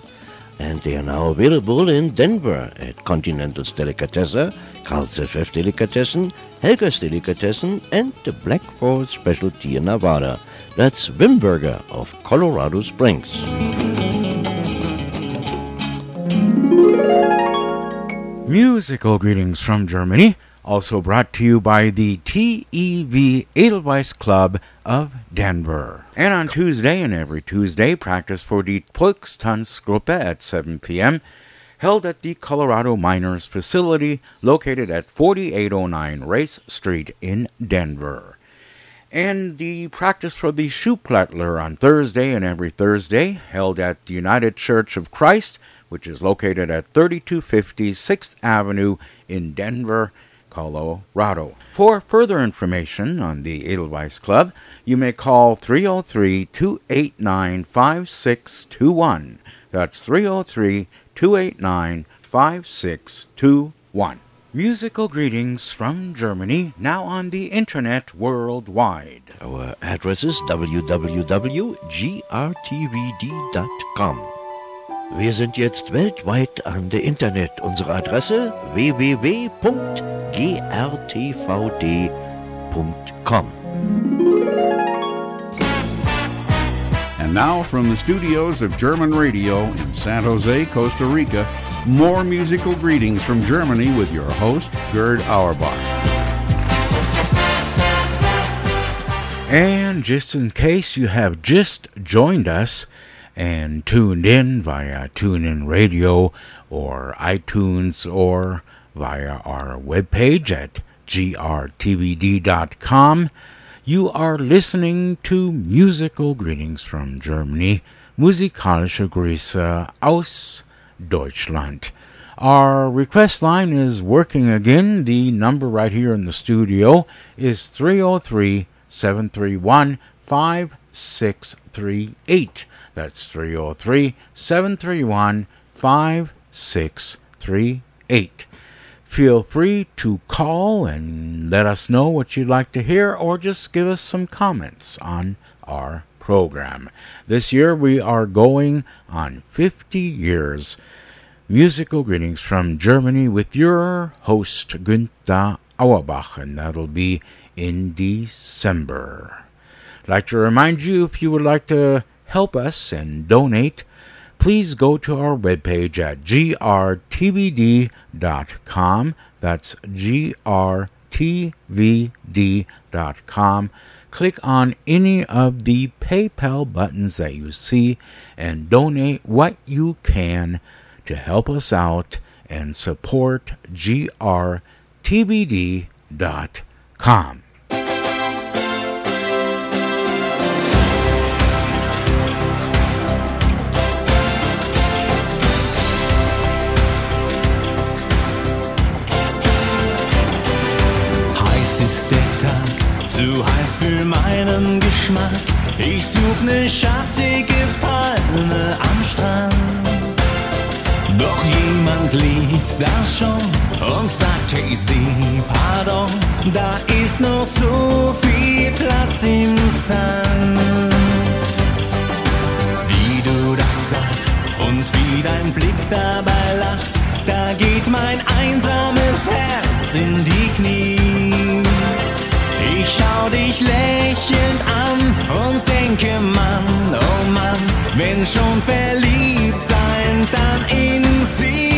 and they are now available in Denver at Continental's Delicatessen, Carl's FF Delicatessen, Helga's Delicatessen, and the Black Forest Specialty in Nevada. That's Wimberger of Colorado Springs. Musical greetings from Germany, also brought to you by the TEV Edelweiss Club of Denver. And on Tuesday and every Tuesday, practice for the Volkstanzgruppe at 7 p.m., held at the Colorado Miners facility located at 4809 Race Street in Denver. And the practice for the Schuhplattler on Thursday and every Thursday, held at the United Church of Christ, which is located at 3250 6th Avenue in Denver, Colorado. For further information on the Edelweiss Club, you may call 303 289 5621. That's 303 289 5621. Musical greetings from Germany, now on the internet worldwide. Our address is www.grtvd.com. Wir sind jetzt weltweit an der Internet. Unsere Adresse www.grtvd.com. now from the studios of German Radio in San Jose, Costa Rica, more musical greetings from Germany with your host, Gerd Auerbach. And just in case you have just joined us and tuned in via TuneIn Radio or iTunes or via our webpage at grtvd.com, you are listening to Musical Greetings from Germany, Musikalische Grüße aus Deutschland. Our request line is working again. The number right here in the studio is 303 731 5638. That's 303 731 5638. Feel free to call and let us know what you'd like to hear or just give us some comments on our program. This year we are going on 50 years. Musical greetings from Germany with your host Günther Auerbach, and that'll be in December. I'd like to remind you if you would like to help us and donate, please go to our webpage at grtvd.com. That's grtvd.com. Click on any of the PayPal buttons that you see and donate what you can to help us out and support grtvd.com. ist der Tag, zu heiß für meinen Geschmack. Ich such ne schattige Palme am Strand. Doch jemand liegt da schon und sagt, hey, sieh, pardon, da ist noch so viel Platz im Sand. Wie du das sagst und wie dein Blick dabei lacht, da geht mein einsames Herz in die Knie. Ich schau dich lächelnd an und denke, Mann, oh Mann, wenn schon verliebt sein, dann in sie.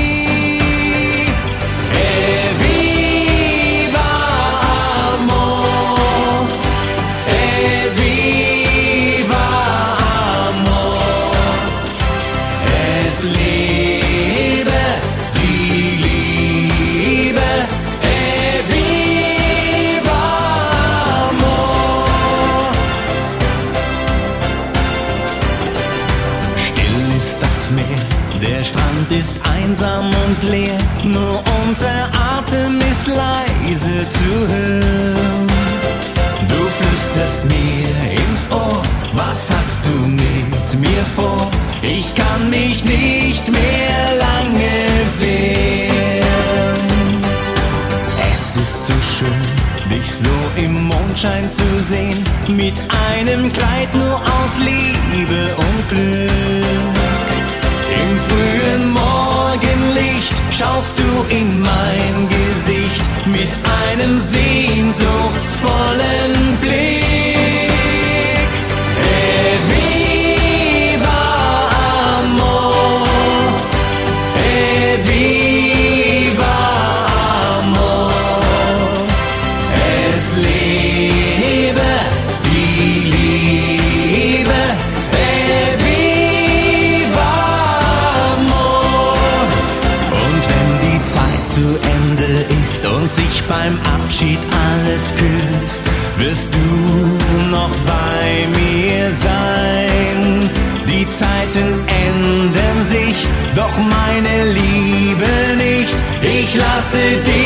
Mir vor? Ich kann mich nicht mehr lange wehren. Es ist so schön, dich so im Mondschein zu sehen, mit einem Kleid nur aus Liebe und Glück. Im frühen schaust du in mein Gesicht mit einem sehnsuchtsvollen Blick. Abschied alles küsst, wirst du noch bei mir sein. Die Zeiten ändern sich, doch meine Liebe nicht. Ich lasse dich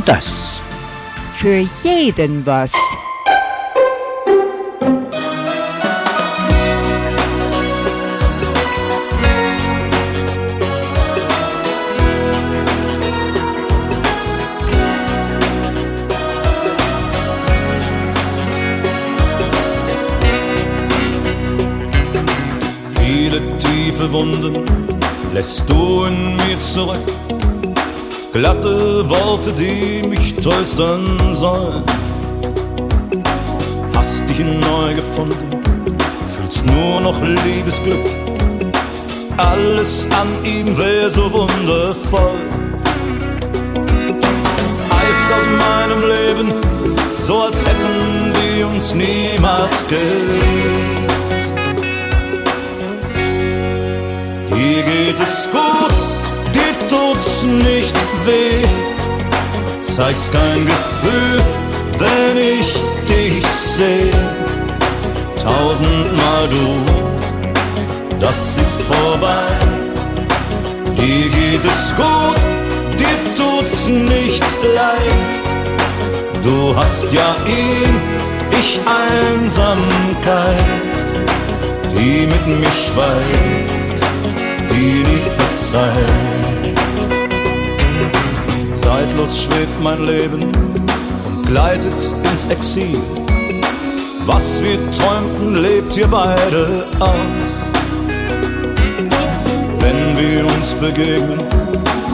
und das. Für jeden was. Viele tiefe Wunden lässt du in mir zurück. Glatte Worte, die mich trösten sollen. Hast dich neu gefunden, fühlst nur noch Liebesglück. Alles an ihm wäre so wundervoll. Eilst aus meinem Leben, so als hätten wir uns niemals geliebt. Dir geht es gut, dir tut's nicht weh. Zeigst kein Gefühl, wenn ich dich seh. Tausendmal du, das ist vorbei. Dir geht es gut, dir tut's nicht leid. Du hast ja ihn, ich Einsamkeit, die mit mir schweigt die nie verzeiht. Zeitlos schwebt mein Leben und gleitet ins Exil. Was wir träumten, lebt hier beide aus. Wenn wir uns begegnen,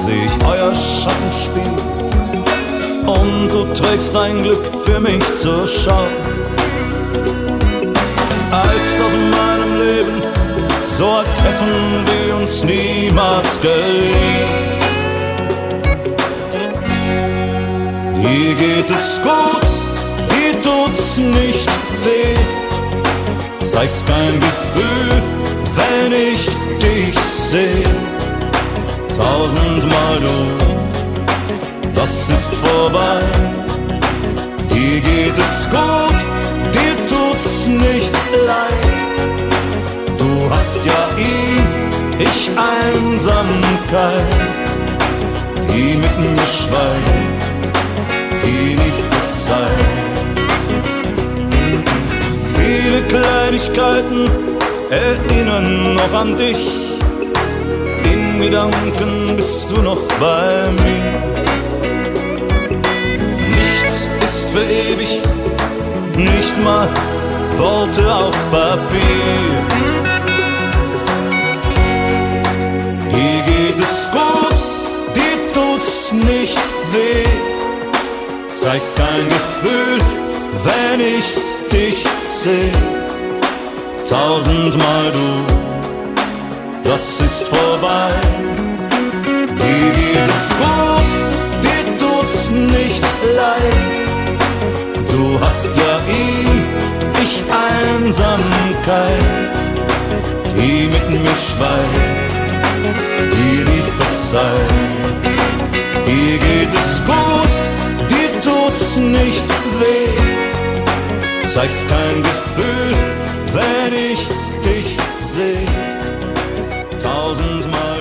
seh ich euer Schattenspiel. Und du trägst dein Glück für mich zur Schau. Als aus meinem Leben so als hätten wir uns niemals geliebt. Hier geht es gut, hier tut's nicht weh. Zeigst kein Gefühl, wenn ich dich seh. Tausendmal du, das ist vorbei. Hier geht es gut, dir tut's nicht leid. Du hast ja ihn, ich Einsamkeit, die mit mir schweigt, verzeiht. Viele Kleinigkeiten erinnern noch an dich. In Gedanken bist du noch bei mir. Nichts ist für ewig, nicht mal Worte auf Papier. Dir geht es gut, dir tut's nicht weh zeigst kein Gefühl, wenn ich dich seh. Tausendmal du, das ist vorbei. Dir geht es gut, dir tut's nicht leid. Du hast ja ihn, ich Einsamkeit, die mit mir schweigt, die die verzeiht. Dir geht es gut, nicht weh, zeigst kein Gefühl, wenn ich dich seh. Tausendmal.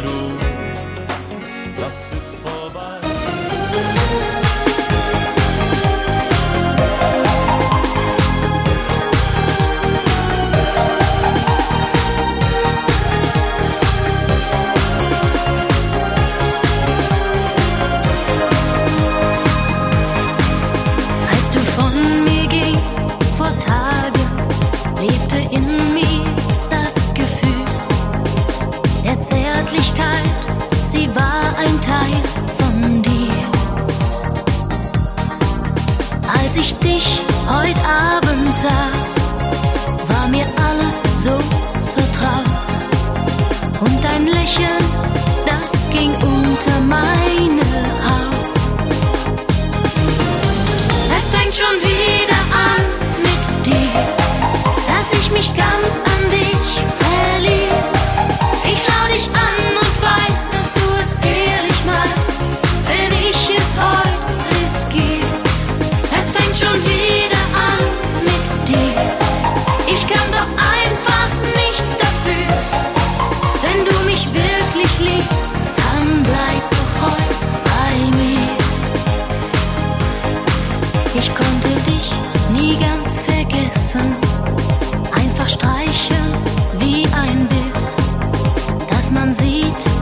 transit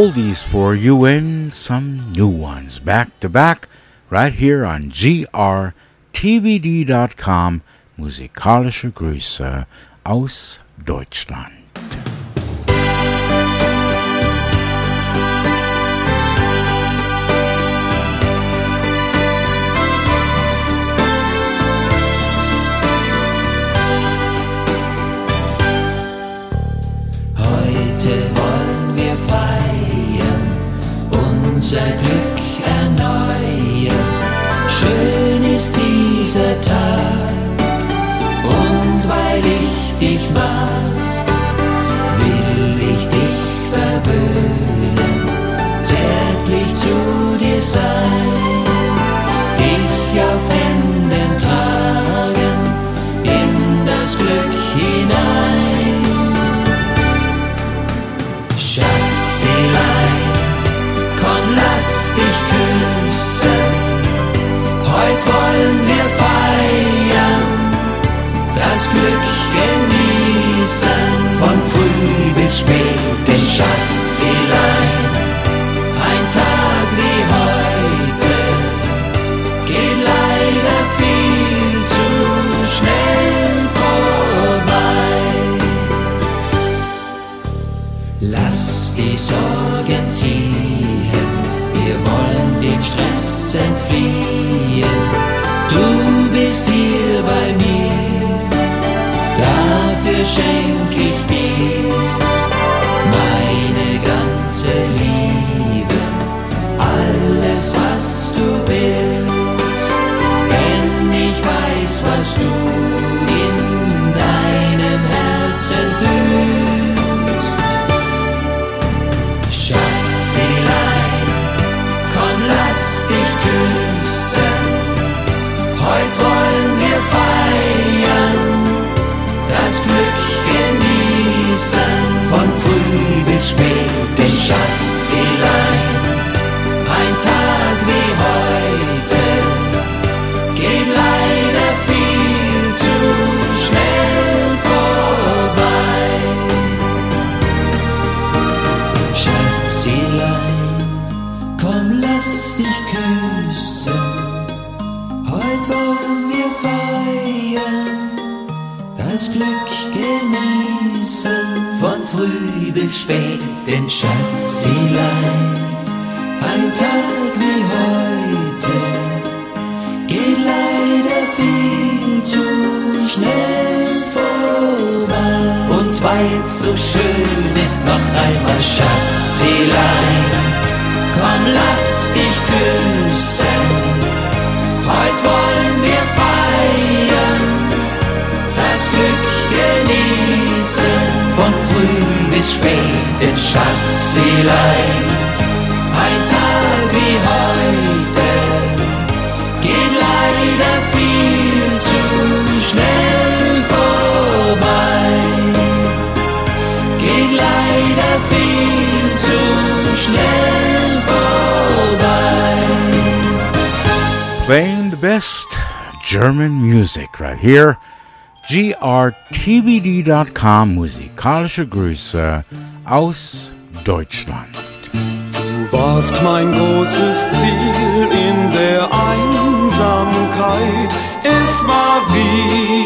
oldies for you and some new ones back to back right here on grtvd.com Musikalische Grüße aus Deutschland. and free. vezes bem, já de. wenn's so schön ist, noch einmal Schatzilein. Komm, lass dich küssen, heute wollen wir feiern, das Glück genießen, von früh bis spät in Schatzilein. schnell vorbei. Playing the best German music right here. grtbd.com musikalische Grüße aus Deutschland. Du warst mein großes Ziel in der Einsamkeit. Es war wie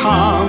come.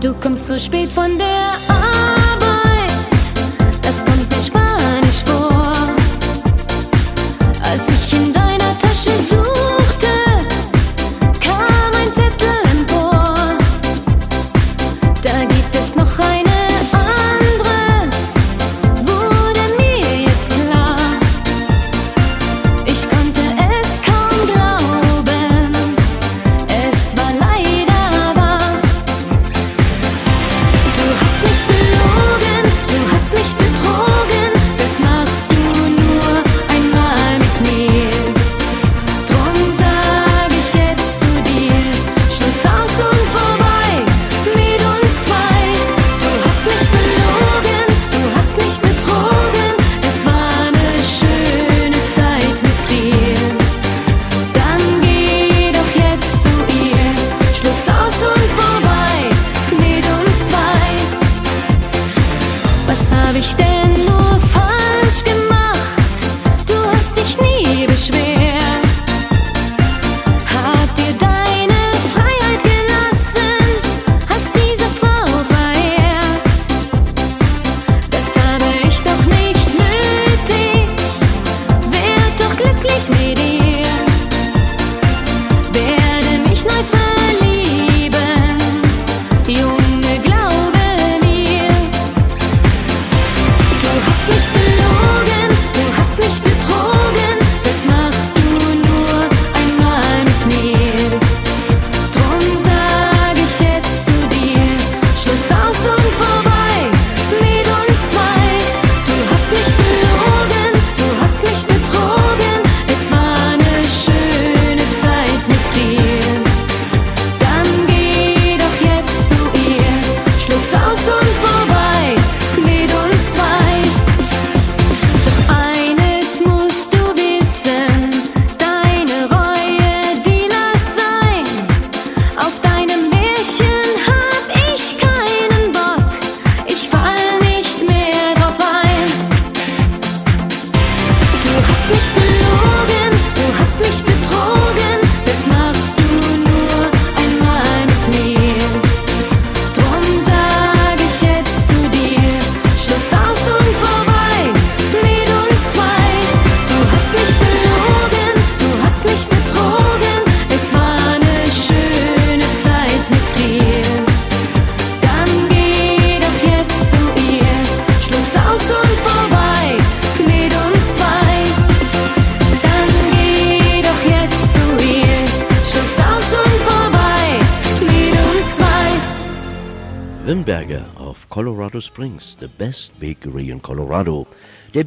Du kommst zu spät von der Arbeit.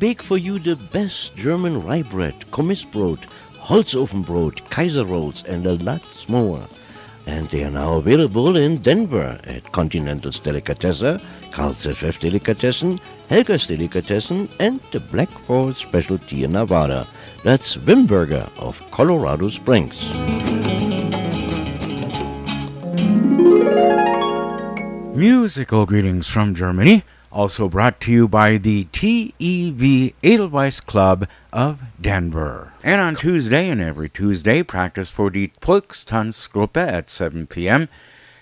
Bake for you the best German rye bread, Kommissbrot, Holzofenbrot, Kaiser rolls, and a lot more. And they are now available in Denver at Continental's Delicatessen, Carl's FF Delicatessen, Helga's Delicatessen, and the Black Forest Specialty in Nevada. That's Wimberger of Colorado Springs. Musical greetings from Germany, also brought to you by the TEV Edelweiss Club of Denver. And on Tuesday and every Tuesday, practice for the Volkstanzgruppe at 7 p.m.,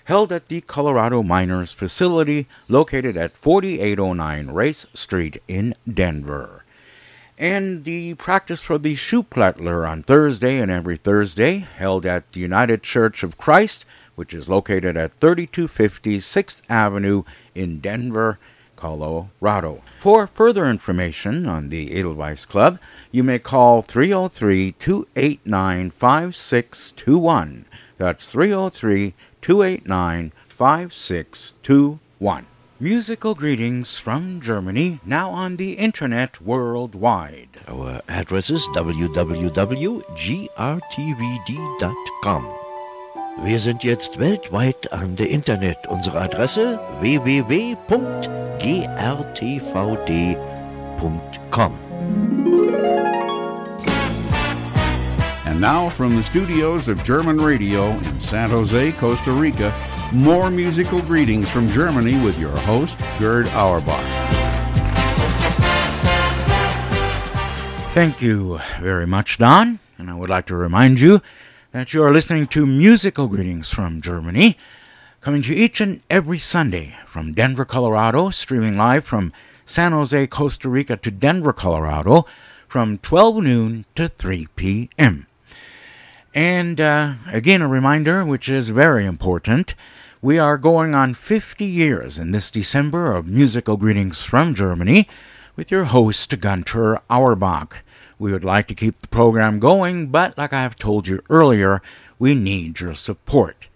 held at the Colorado Miners facility located at 4809 Race Street in Denver. And the practice for the Schuhplattler on Thursday and every Thursday, held at the United Church of Christ, which is located at 3250 6th Avenue in Denver, Colorado. For further information on the Edelweiss Club, you may call 303 289 5621. That's 303 289 5621. Musical greetings from Germany, now on the internet worldwide. Our address is www.grtvd.com. Wir sind jetzt weltweit an der Internet. Unsere Adresse www.grtvd.com. And now from the studios of German Radio in San Jose, Costa Rica, more musical greetings from Germany with your host, Gerd Auerbach. Thank you very much, Don. And I would like to remind you that you are listening to Musical Greetings from Germany, coming to each and every Sunday from Denver, Colorado, streaming live from San Jose, Costa Rica to Denver, Colorado, from 12 noon to 3 p.m. And uh, again, a reminder, which is very important. We are going on 50 years in this December of Musical Greetings from Germany with your host, Gunter Auerbach. We would like to keep the program going, but like I have told you earlier, we need your support.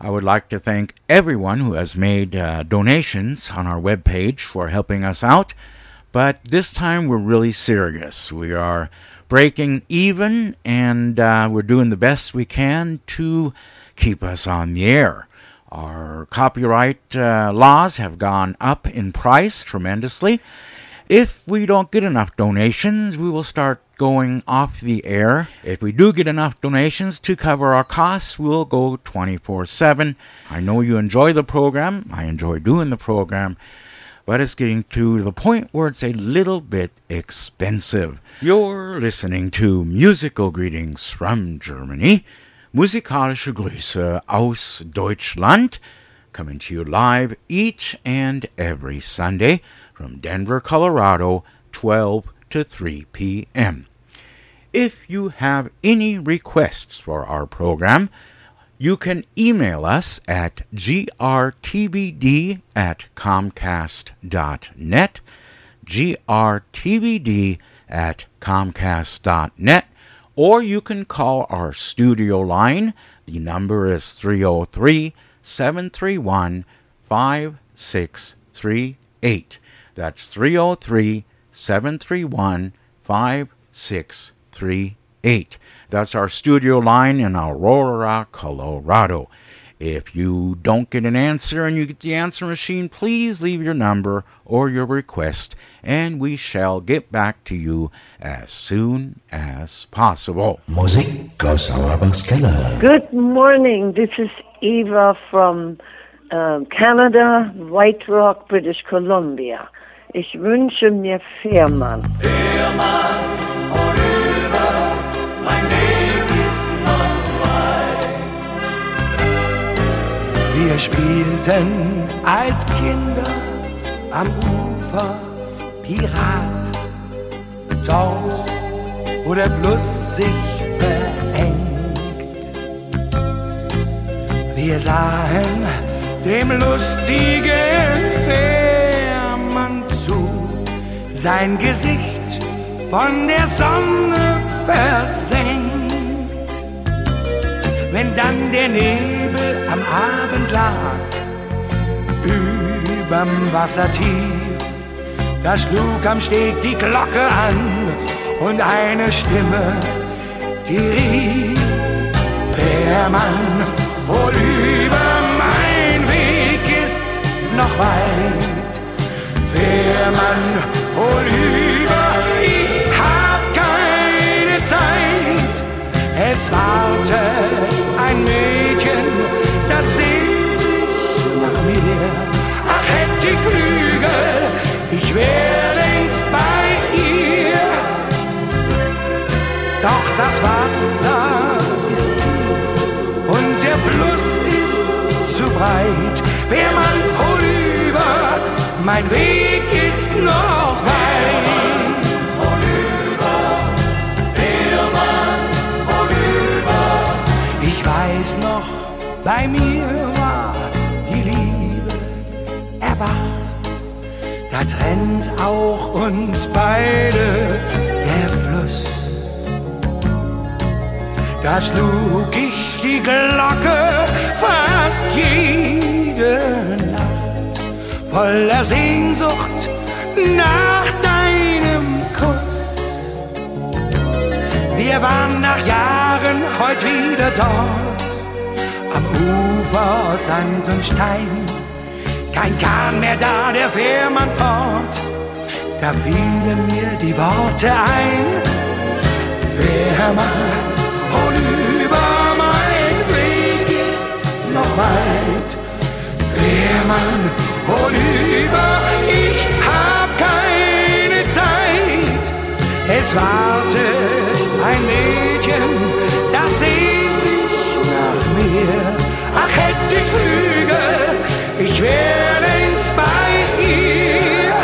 I would like to thank everyone who has made uh, donations on our webpage for helping us out, but this time we're really serious. We are breaking even, and uh, we're doing the best we can to keep us on the air. Our copyright uh, laws have gone up in price tremendously. If we don't get enough donations, we will start going off the air. If we do get enough donations to cover our costs, we'll go 24 7. I know you enjoy the program, I enjoy doing the program, but it's getting to the point where it's a little bit expensive. You're listening to Musical Greetings from Germany. Musikalische Grüße aus Deutschland, coming to you live each and every Sunday from Denver, Colorado, 12 to 3 p.m. If you have any requests for our program, you can email us at grtbd at comcast.net, grtbd at comcast.net, or you can call our studio line. The number is 303 731 5638. That's 303 731 5638. That's our studio line in Aurora, Colorado. If you don't get an answer and you get the answer machine, please leave your number or your request, and we shall get back to you as soon as possible. Musik aus Auerbachs Good morning. This is Eva from um, Canada, White Rock, British Columbia. Ich wünsche mir Fährmann. Wir spielten als Kinder am Ufer Pirat. Dort, wo der Fluss sich verengt. Wir sahen dem lustigen sein Gesicht von der Sonne versenkt. Wenn dann der Nebel am Abend lag, überm Wasser tief. Da schlug am Steg die Glocke an und eine Stimme, die rief, der Mann wohl über mein Weg ist noch weit. Wer man wohl über, ich hab keine Zeit. Es wartet ein Mädchen, das sehnt sich nach mir. Ach, hätte ich Flügel, ich wär längst bei ihr. Doch das Wasser ist tief und der Fluss ist zu breit. Wer man vorüber, mein Weg ist noch weit. Ich weiß noch, bei mir war die Liebe erwacht. Da trennt auch uns beide der Fluss. Da schlug ich die Glocke fast jede Nacht, voller Sehnsucht nach deinem Kuss. Wir waren nach Jahren heut wieder dort, am Ufer Sand und Stein. Kein Kahn mehr da, der Fährmann fort. Da fielen mir die Worte ein. Fährmann, vorüber, mein Weg ist noch weit. Fährmann, vorüber, ich hab keine Zeit. Es wartet ein Mädchen, das sehnt sich nach mir. Ach, hätte ich Flügel, ich wär längst bei ihr.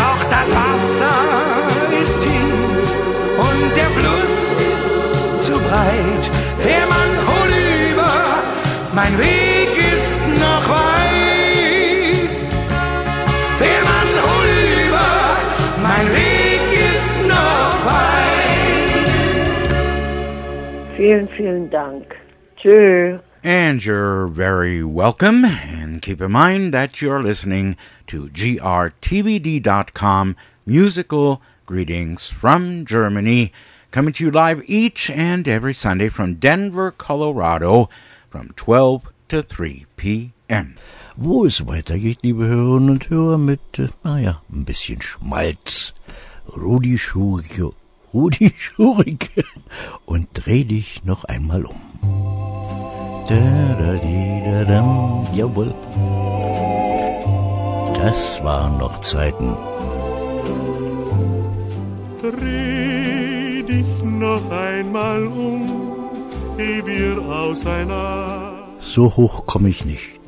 Doch das Wasser ist tief und der Fluss ist zu breit. Wer man vorüber, mein Weg ist noch weit. Vielen, vielen Dank. Tschö. And you're very welcome. And keep in mind that you're listening to grtvd.com musical greetings from Germany, coming to you live each and every Sunday from Denver, Colorado, from 12 to 3 p.m. Wo es weitergeht, liebe Hörerinnen und Hörer, mit, äh, naja, ein bisschen Schmalz. Rudi Schurike, Rudi Schurike. Und dreh dich noch einmal um. Da, da, di, da, dam, jawohl. Das waren noch Zeiten. Dreh dich noch einmal um, ehe wir auseinander. So hoch komme ich nicht.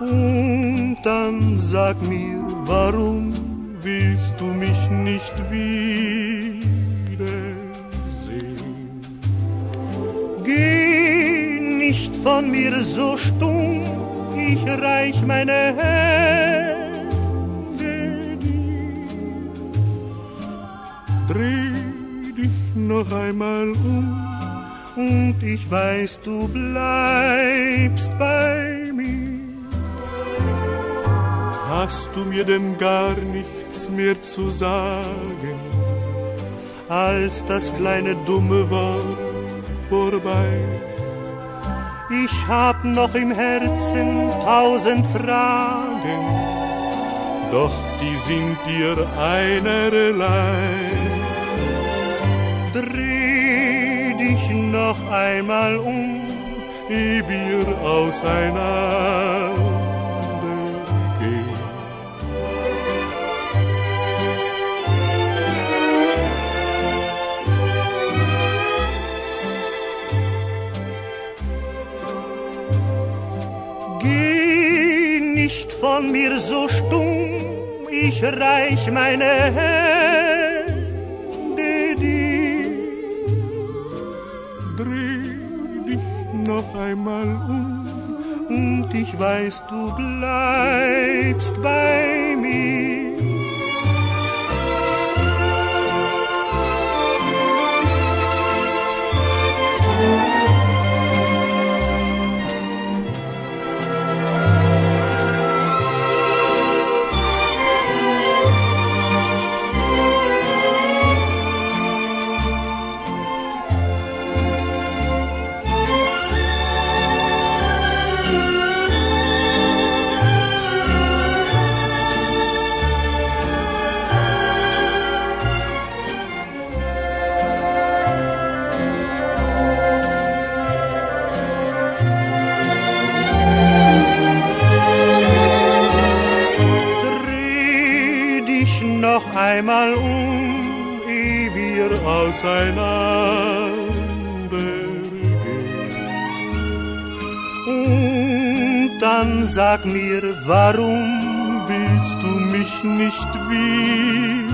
Und dann sag mir, warum willst du mich nicht wiedersehen? Geh nicht von mir so stumm, ich reich meine Hände dir. Dreh dich noch einmal um und ich weiß, du bleibst bei mir. Hast du mir denn gar nichts mehr zu sagen, als das kleine dumme Wort vorbei? Ich hab noch im Herzen tausend Fragen, doch die sind dir einerlei. Dreh dich noch einmal um, ehe wir auseinander von mir so stumm, ich reich meine Hände dir. Dreh dich noch einmal um und ich weiß, du bleibst bei mir. einmal um, ehe wir auseinandergehen. Und dann sag mir, warum willst du mich nicht wiedersehen?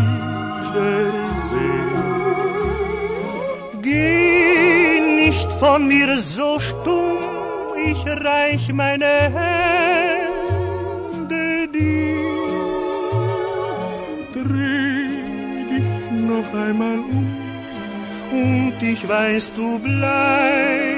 Geh nicht von mir so stumm, ich reich meine Hände einmal um. Und ich weiß, du bleibst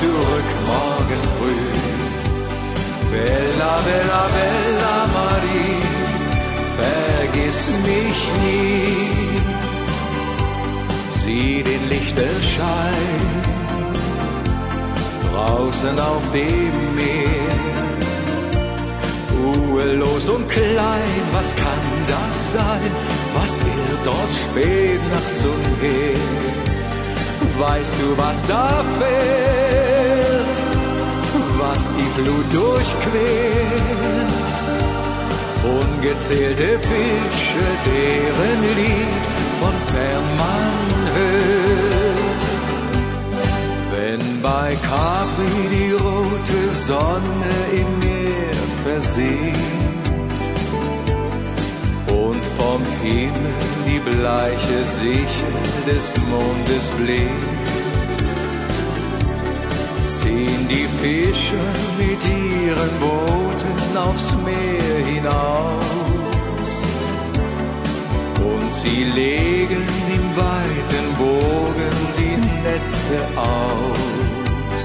zurück morgen früh. Bella, bella, bella Marie, vergiss mich nie. Sieh den Lichterschein draußen auf dem Meer. Ruhelos und klein, was kann das sein? Was irrt dort spät nachts umher? Weißt du, was da fährt? Was die Flut durchquert? Ungezählte Fische, deren Lied von fern man hört. Wenn bei Capri die rote Sonne im Meer versinkt und vom Himmel die bleiche Sichel des Mondes blinkt, die Fischer mit ihren Booten aufs Meer hinaus und sie legen im weiten Bogen die Netze aus.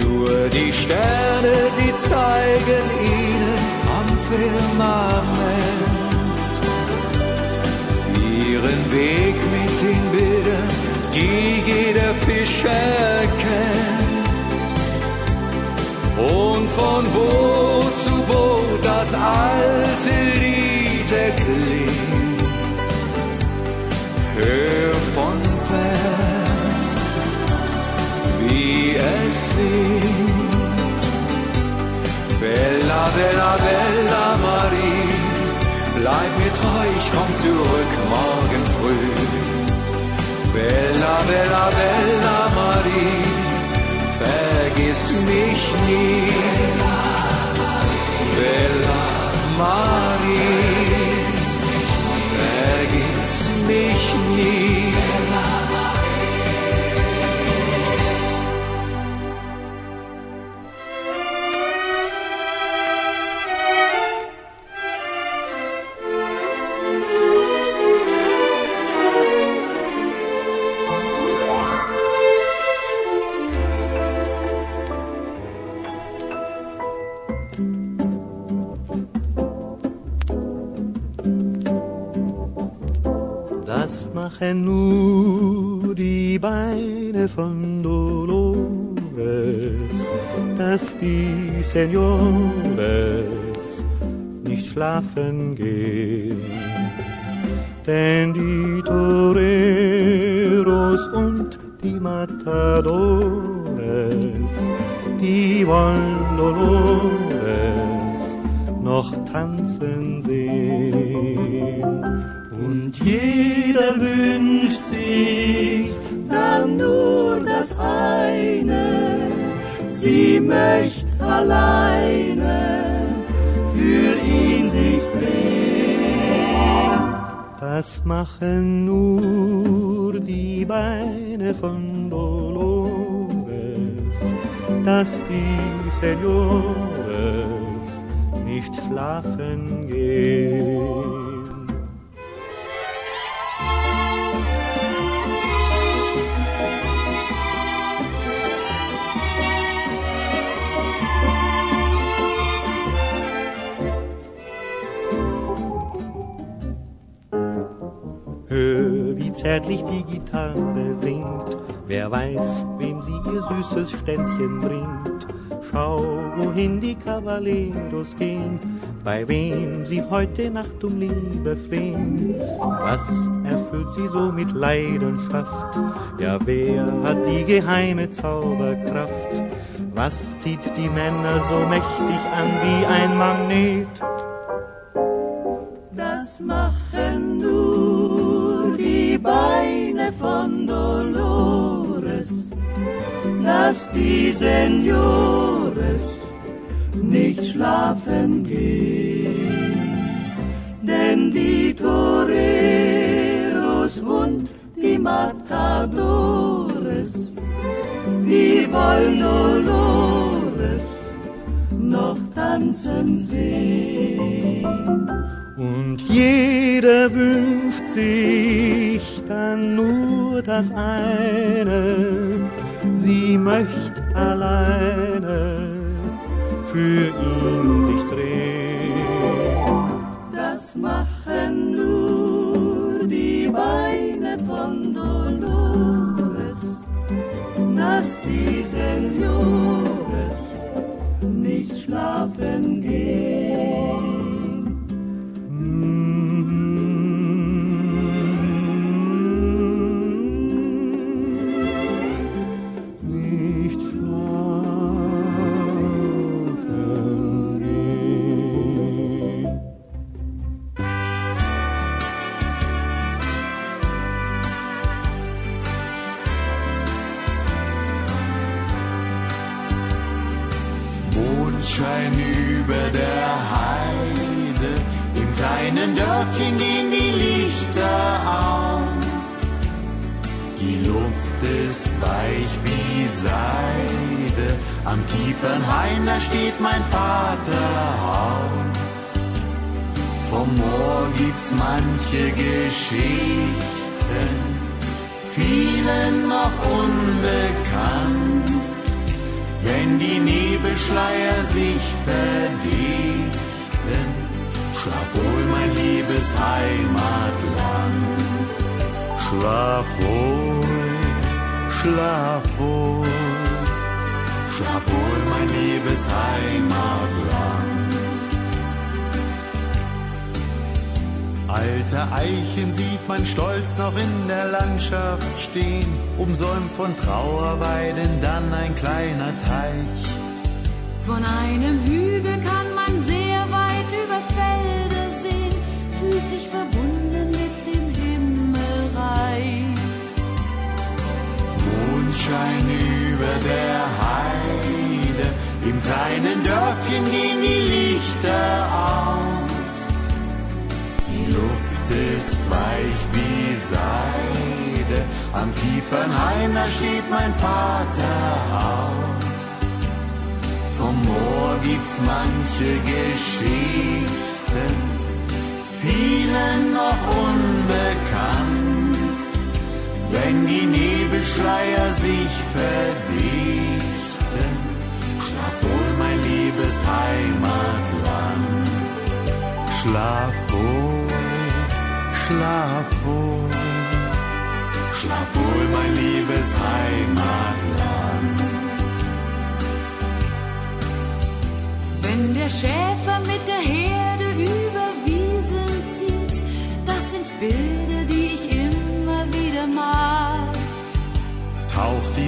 Nur die Sterne, sie zeigen ihnen am Firmament ihren Weg mit den Bildern, die jeder Fischer bella, Marie, bleib mir treu, ich komm zurück morgen früh. Bella, bella, bella Marie, vergiss mich nie. Bella Marie, vergiss mich nie. Senores nicht schlafen gehen. Denn die Toreros und die Matadores, die wollen Dolores noch tanzen sehen. Machen nur die Beine von Dolores, dass die Senores Weiß, wem sie ihr süßes Ständchen bringt. Schau, wohin die Cavalleros gehen, bei wem sie heute Nacht um Liebe flehen. Was erfüllt sie so mit Leidenschaft? Ja, wer hat die geheime Zauberkraft? Was zieht die Männer so mächtig an wie ein Magnet? Die Senores nicht schlafen gehen. Denn die Toreros und die Matadores, die wollen Dolores noch tanzen sehen. Und jeder wünscht sich dann nur das eine, sie möcht alleine für ihn sich drehen. Das machen nur die Beine von Dolores, dass die Seide, am Kiefernhain, da steht mein Vaterhaus. Vom Moor gibt's manche Geschichten, vielen noch unbekannt. Wenn die Nebelschleier sich verdichten, schlaf wohl, mein liebes Heimatland. Schlaf wohl, schlaf wohl, Schlaf wohl, mein liebes Heimatland. Alte Eichen sieht man stolz noch in der Landschaft stehen, umsäumt von Trauerweiden dann ein kleiner Teich. Von einem Hügel kann man sehr weit über Felder sehen, fühlt sich verbunden mit dem Himmelreich. Mondschein über der Heide, im kleinen Dörfchen gehen die Lichter aus. Die Luft ist weich wie Seide, am Kiefernhain, da steht mein Vaterhaus. Vom Moor gibt's manche Geschichten, vielen noch unbekannt. Wenn die Nebelschleier sich verdichten, schlaf wohl, mein liebes Heimatland. Schlaf wohl, schlaf wohl, Schlaf wohl, mein liebes Heimatland. Wenn der Schäfer mit der Herde über Wiesen zieht, das sind Bilder,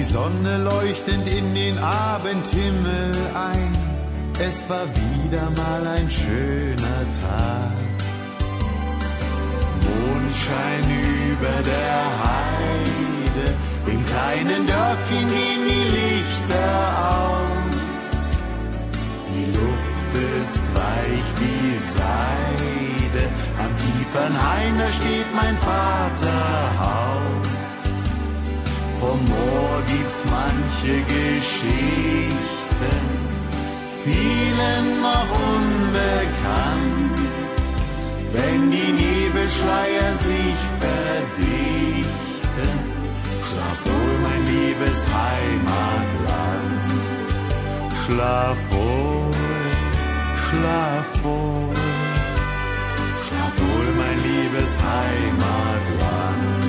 Sonne leuchtend in den Abendhimmel ein. Es war wieder mal ein schöner Tag. Mondschein über der Heide, im kleinen Dörfchen gehen die Lichter aus. Die Luft ist weich wie Seide, am Kiefernhain, da steht mein Vaterhaus. Vom Moor gibt's manche Geschichten, vielen noch unbekannt. Wenn die Nebelschleier sich verdichten, schlaf wohl, mein liebes Heimatland. Schlaf wohl, schlaf wohl, schlaf wohl, mein liebes Heimatland.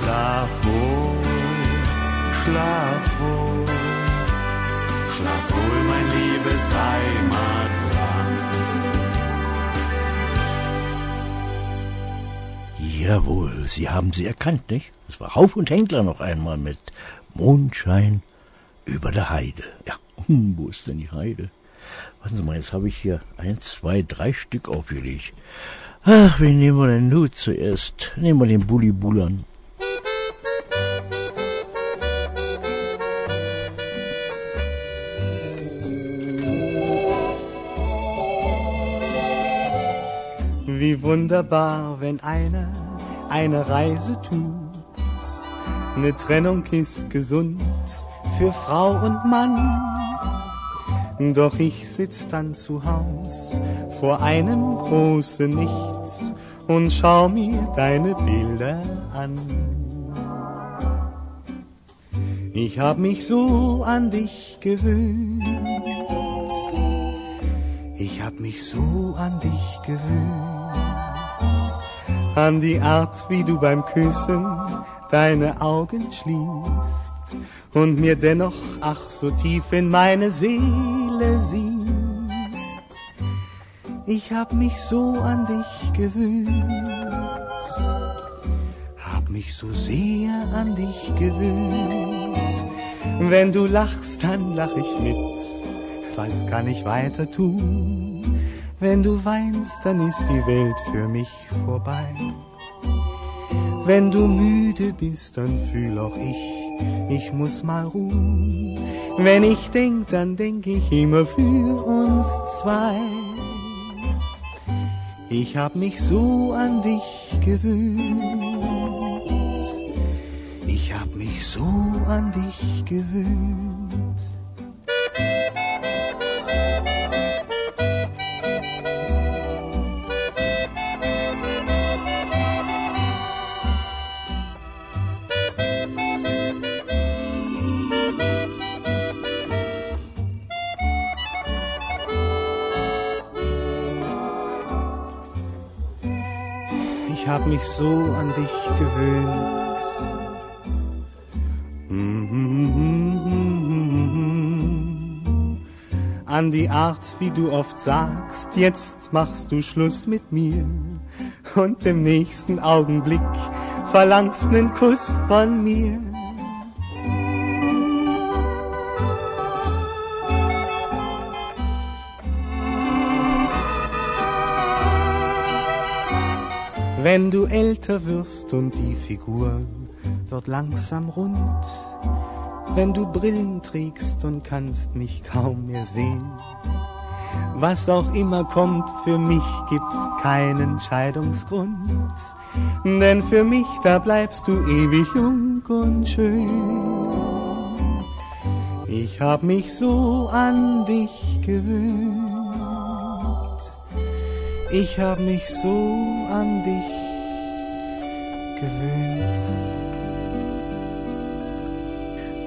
Schlaf schlaf wohl, schlaf wohl, mein liebes Heimatland. Jawohl, Sie haben sie erkannt, nicht? Das war Hauf und Händler noch einmal mit Mondschein über der Heide. Ja, [laughs] wo ist denn die Heide? Warten Sie mal, jetzt habe ich hier eins, zwei, drei Stück aufgelegt. Ach, wen nehmen wir denn nun zuerst? Nehmen wir den Bulli Bullern. Wie wunderbar, wenn einer eine Reise tut. Eine Trennung ist gesund für Frau und Mann. Doch ich sitz dann zu Haus vor einem großen Nichts und schau mir deine Bilder an. Ich hab mich so an dich gewöhnt. Ich hab mich so an dich gewöhnt an die Art, wie du beim Küssen deine Augen schließt und mir dennoch ach so tief in meine Seele siehst. Ich hab mich so an dich gewöhnt, hab mich so sehr an dich gewöhnt. Wenn du lachst, dann lach ich mit, was kann ich weiter tun? Wenn du weinst, dann ist die Welt für mich vorbei. Wenn du müde bist, dann fühl auch ich, ich muss mal ruhen. Wenn ich denk, dann denk ich immer für uns zwei. Ich hab mich so an dich gewöhnt. Ich hab mich so an dich gewöhnt. Hab mich so an dich gewöhnt. An die Art, wie du oft sagst, jetzt machst du Schluss mit mir. Und im nächsten Augenblick verlangst nen Kuss von mir. Wenn du älter wirst und die Figur wird langsam rund, wenn du Brillen trägst und kannst mich kaum mehr sehen. Was auch immer kommt, für mich gibt's keinen Scheidungsgrund, denn für mich da bleibst du ewig jung und schön. Ich hab mich so an dich gewöhnt. Ich hab mich so an dich gewöhnt.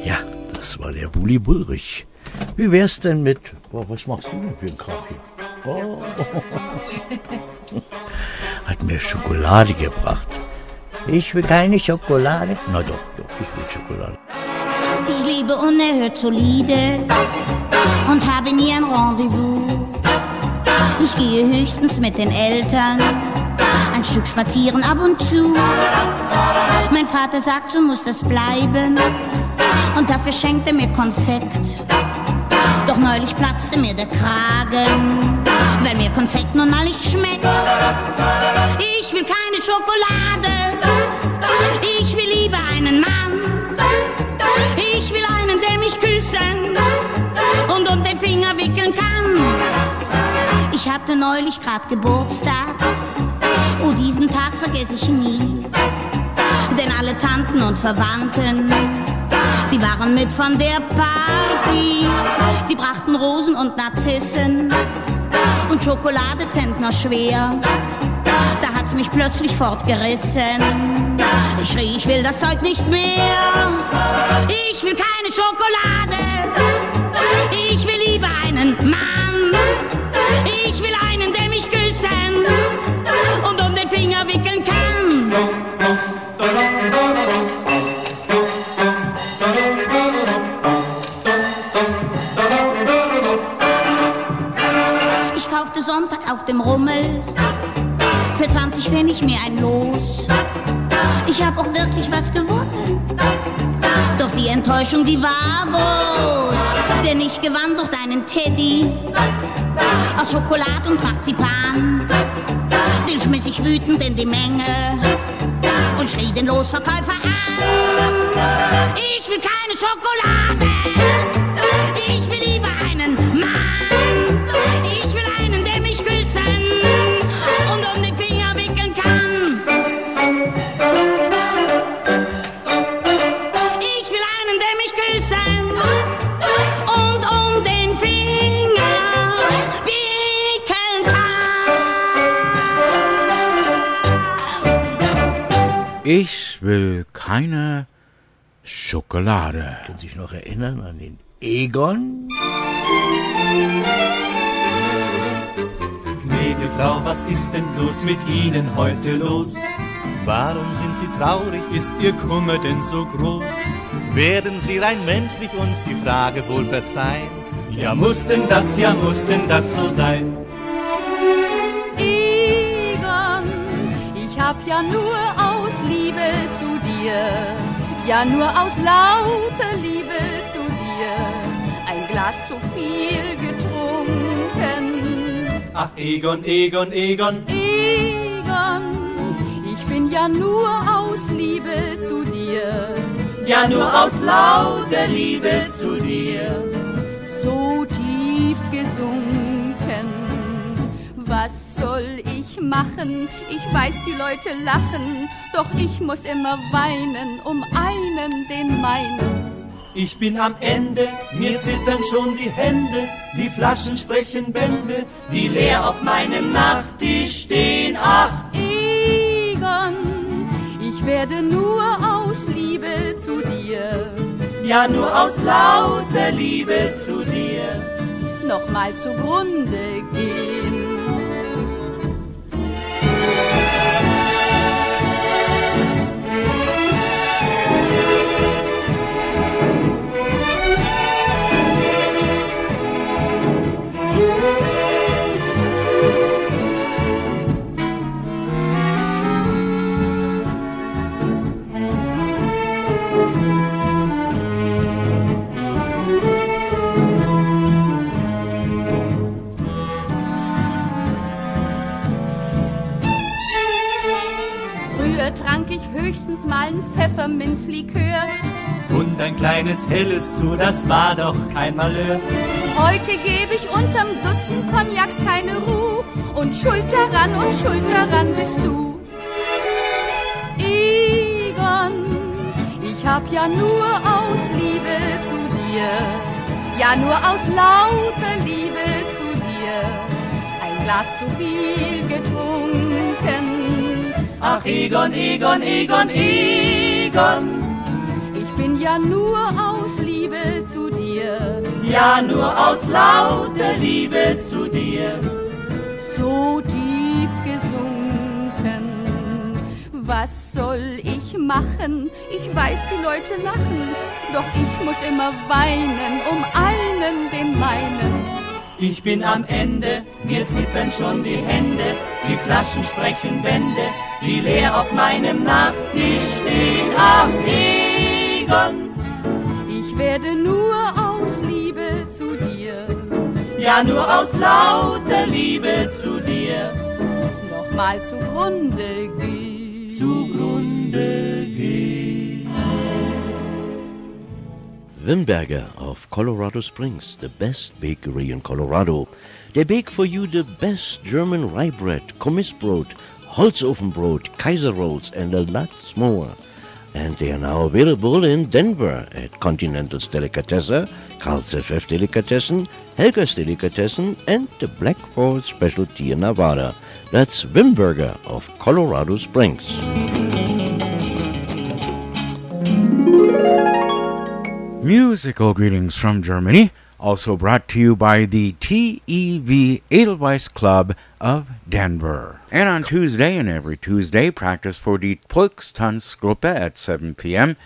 Ja, das war der Bulli Bullrich. Wie wär's denn mit, oh, was machst du denn für ein Krach hier? Oh. [laughs] Hat mir Schokolade gebracht. Ich will keine Schokolade. Na doch, doch, ich will Schokolade. Ich liebe unerhört solide und habe nie ein Rendezvous. Ich gehe höchstens mit den Eltern ein Stück spazieren ab und zu. Mein Vater sagt, so muss das bleiben. und dafür schenkte er mir Konfekt. Doch neulich platzte mir der Kragen, weil mir Konfekt nun mal nicht schmeckt. Ich will keine Schokolade, ich will lieber einen Mann. Ich will einen, der mich küssen Ich hatte neulich grad Geburtstag, oh diesen Tag vergesse ich nie. Denn alle Tanten und Verwandten, die waren mit von der Party. Sie brachten Rosen und Narzissen und Schokolade Zentner schwer. Da hat's mich plötzlich fortgerissen. Ich schrie, ich will das Zeug nicht mehr. Ich will keine Schokolade. Ich will lieber einen Mann. Ich will einen, der mich küssen und um den Finger wickeln kann. Ich kaufte Sonntag auf dem Rummel für 20 Pfennig mir ein Los. Ich hab auch wirklich was gewonnen. Die Enttäuschung, die war groß. Denn ich gewann durch deinen Teddy aus Schokolade und Marzipan. Den schmiss ich wütend in die Menge und schrie den Losverkäufer an. Ich will keine Schokolade. Ich will keine Schokolade. Können Sie sich noch erinnern an den Egon? Gnädige Frau, was ist denn bloß mit Ihnen heute los? Warum sind Sie traurig? Ist Ihr Kummer denn so groß? Werden Sie rein menschlich uns die Frage wohl verzeihen? Ja, muss denn das, ja, muss denn das so sein? Egon, ich hab ja nur aus Liebe zu dir, ja nur aus lauter Liebe zu dir, ein Glas zu viel getrunken. Ach, Egon, Egon, Egon, Egon, ich bin ja nur aus Liebe zu dir, ja nur aus lauter Liebe zu dir. so tief gesunken. Was soll ich machen? Ich weiß, die Leute lachen, doch ich muss immer weinen um einen, den meinen. Ich bin am Ende, mir zittern schon die Hände, die Flaschen sprechen Bände, die leer auf meinem Nachttisch stehen. Ach, Egon, ich werde nur aus Liebe zu dir, ja nur aus lauter Liebe zu dir. nochmal zugrunde gehen. Höchstens mal ein Pfefferminzlikör. Und ein kleines Helles zu, das war doch kein Malheur. Heute gebe ich unterm Dutzend Cognacs keine Ruhe. Und schuld daran und schuld daran bist du. Egon, ich hab ja nur aus Liebe zu dir, ja nur aus lauter Liebe zu dir, ein Glas zu viel getrunken. Ach, Egon, Egon, Egon, Egon, Ich bin ja nur aus Liebe zu dir, ja nur aus lauter Liebe zu dir. so tief gesunken. Was soll ich machen? Ich weiß, die Leute lachen, doch ich muss immer weinen um einen, den meinen. Ich bin am Ende, mir zittern schon die Hände, die Flaschen sprechen Bände, die leer auf meinem Nachttisch stehen. Ach, Egon, werde nur aus Liebe zu dir. Ja, nur aus lauter Liebe zu dir. Nochmal zugrunde gehen. Zugrunde gehen. Wimberger of Colorado Springs, the best bakery in Colorado. They bake for you the best German rye bread, Kommissbrot, Holzofenbrot, Kaiser rolls, and a lot more. And they are now available in Denver at Continental's Delicatessen, Carl's FF Delicatessen, Helga's Delicatessen, and the Black Forest Specialty in Nevada. That's Wimberger of Colorado Springs. Musical greetings from Germany, also brought to you by the TEV Edelweiss Club of Denver. And on Tuesday and every Tuesday, practice for the Volkstanzgruppe at 7 p.m.,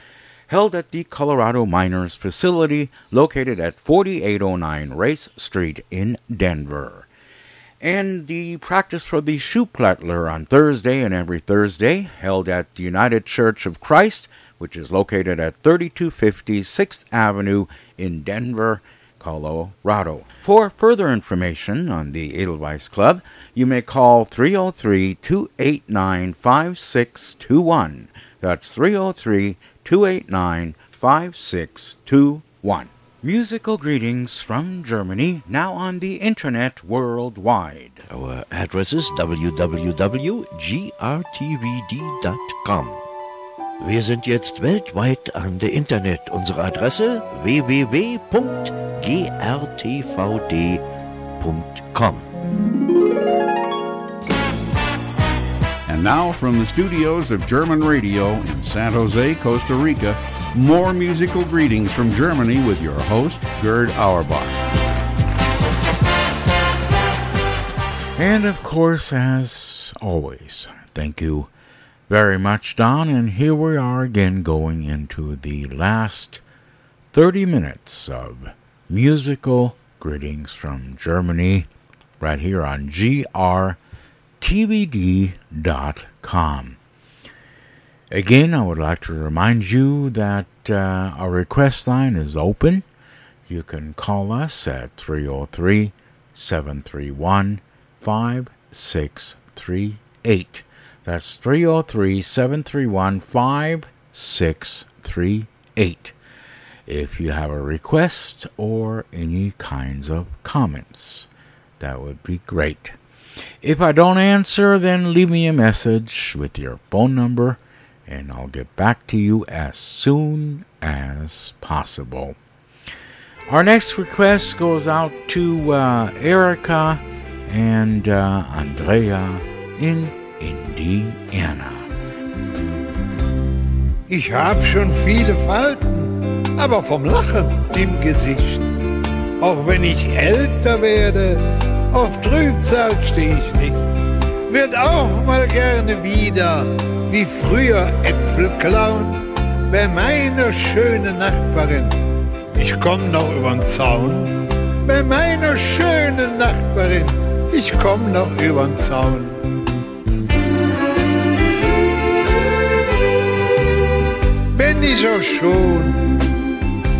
held at the Colorado Miners facility located at 4809 Race Street in Denver. And the practice for the Schuhplattler on Thursday and every Thursday, held at the United Church of Christ, which is located at 3250 6th Avenue in Denver, Colorado. For further information on the Edelweiss Club, you may call 303 289 5621. That's 303 289 5621. Musical greetings from Germany, now on the internet worldwide. Our address is www.grtvd.com. Wir sind jetzt weltweit an der Internet. Unsere Adresse www.grtvd.com. And now from the studios of German Radio in San Jose, Costa Rica, more musical greetings from Germany with your host, Gerd Auerbach. And of course, as always, thank you very much, Don. And here we are again going into the last 30 minutes of musical greetings from Germany right here on grtvd.com. Again, I would like to remind you that uh, our request line is open. You can call us at 303 731 5638. That's 303 731 5638. If you have a request or any kinds of comments, that would be great. If I don't answer, then leave me a message with your phone number and I'll get back to you as soon as possible. Our next request goes out to uh, Erica and uh, Andrea in Indiana. Ich hab schon viele Falten, aber vom Lachen im Gesicht. Auch wenn ich älter werde, auf Trübsal steh ich nicht. Wird auch mal gerne wieder, wie früher Äpfel klauen, bei meiner schönen Nachbarin. Ich komm noch übern Zaun, bei meiner schönen Nachbarin. Ich komm noch übern Zaun. Wenn ich auch schon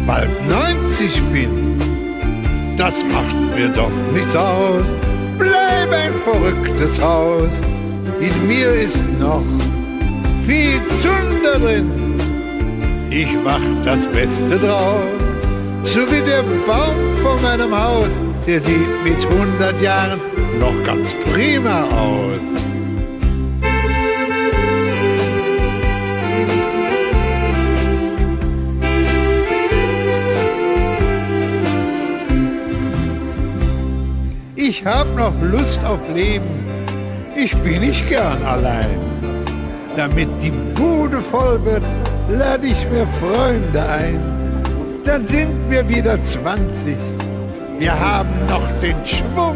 bald 90 bin, das macht mir doch nichts aus. Bleib ein verrücktes Haus, in mir ist noch viel Zunder drin. Ich mach das Beste draus, so wie der Baum vor meinem Haus, der sieht mit 100 Jahren noch ganz prima aus. Ich hab noch Lust auf Leben, ich bin nicht gern allein. Damit die Bude voll wird, lade ich mir Freunde ein. Dann sind wir wieder 20, wir haben noch den Schwung.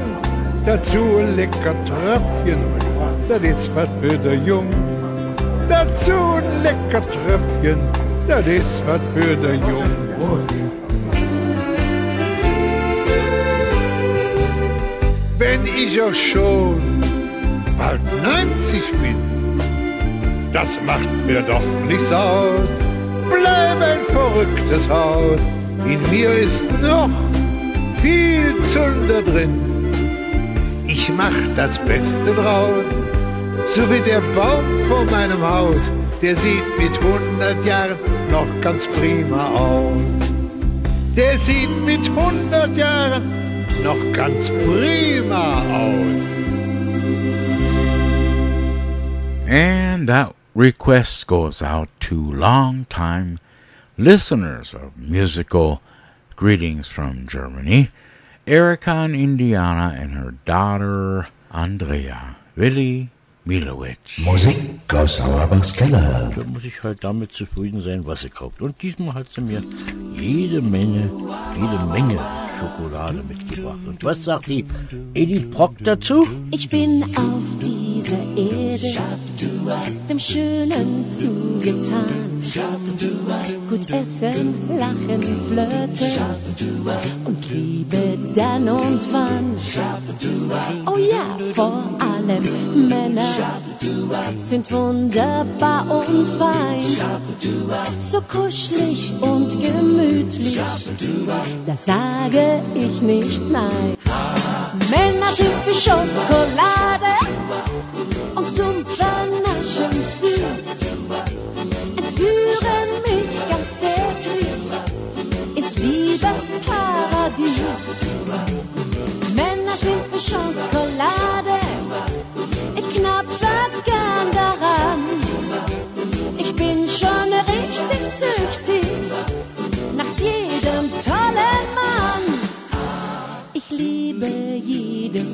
Dazu lecker Tröpfchen, das ist was für der Jung. Dazu lecker Tröpfchen, das ist was für der Jung. Wenn ich auch schon bald 90 bin, das macht mir doch nichts aus. Bleib ein verrücktes Haus, in mir ist noch viel Zunder drin. Ich mach das Beste draus, so wie der Baum vor meinem Haus, der sieht mit 100 Jahren noch ganz prima aus. Der sieht mit 100 Jahren noch ganz prima aus. And that request goes out to long-time listeners of musical greetings from Germany. Erika in Indiana and her daughter Andrea. Willi Milowitsch. Musik aus Auerbachs Keller. Da muss ich halt damit zufrieden sein, was sie kauft. Und diesmal hat sie mir jede Menge, jede Menge Schokolade mitgebracht. Und was sagt die Edith Brock dazu? Ich bin auf dieser Erde dem Schönen zugetan. Gut essen, lachen, flirten und Liebe dann und wann. Oh ja, vor allem Männer sind wunderbar und fein. So kuschelig und gemütlich, da sage ich nicht nein. Männer sind wie Schokolade und zum Vernaschen. Entführen mich ganz zärtlich ins Liebesparadies. Männer sind wie Schokolade,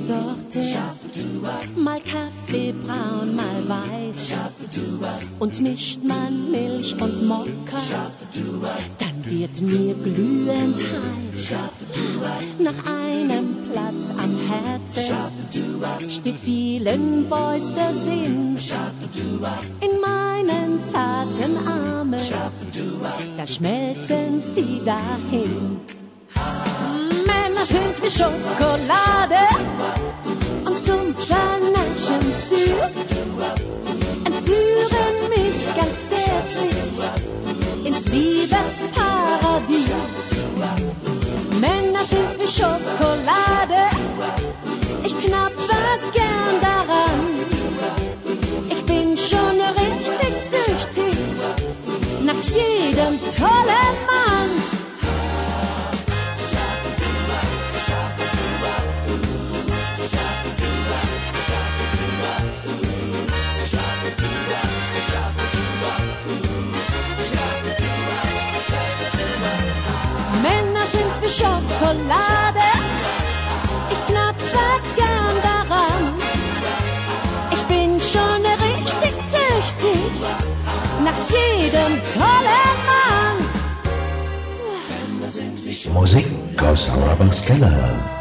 Sorte, mal Kaffee braun, mal weiß. Und mischt man Milch und Mokka, dann wird mir glühend heiß. Nach einem Platz am Herzen steht vielen Boys der Sinn. In meinen zarten Armen, da schmelzen sie dahin. Sind wie Schokolade und zum Vernaschen süß. Entführen mich ganz zärtlich ins Liebesparadies. Männer sind wie Schokolade, ich knapper gern daran. Ich bin schon richtig süchtig nach jedem tollen Mann. Wie Schokolade, ich knapper gern daran. Ich bin schon richtig süchtig nach jedem tollen Mann. Musik aus Auerbachs Keller.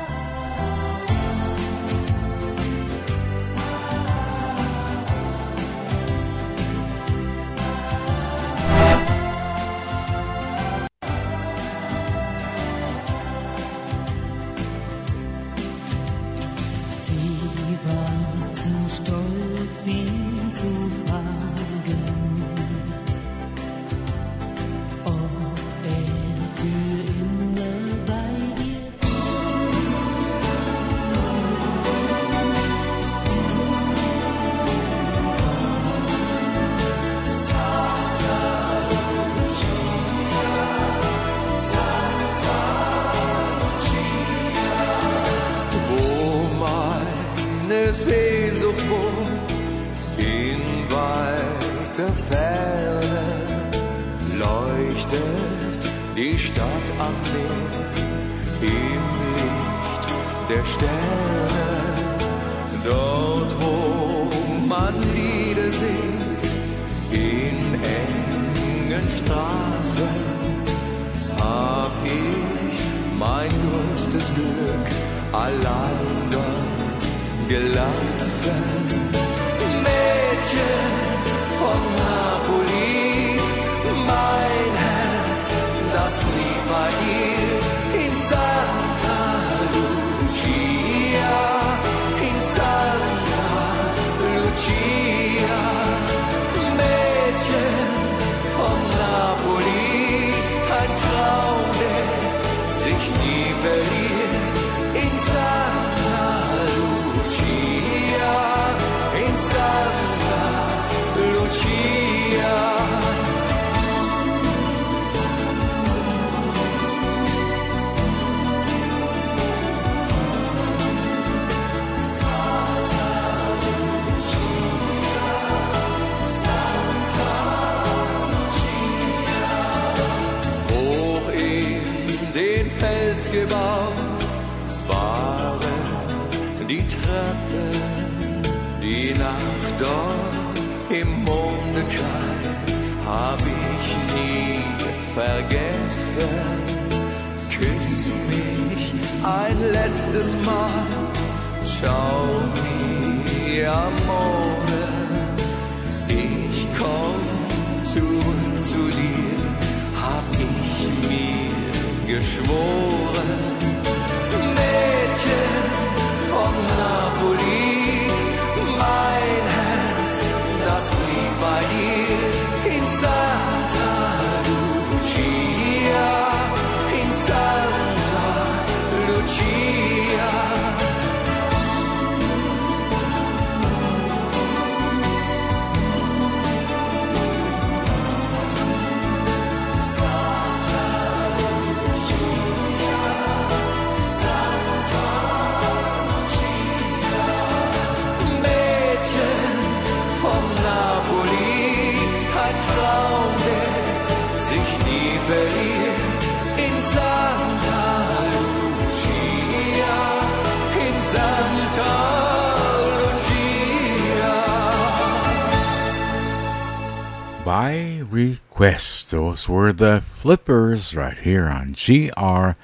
By request, those were the flippers right here on grtvd.com.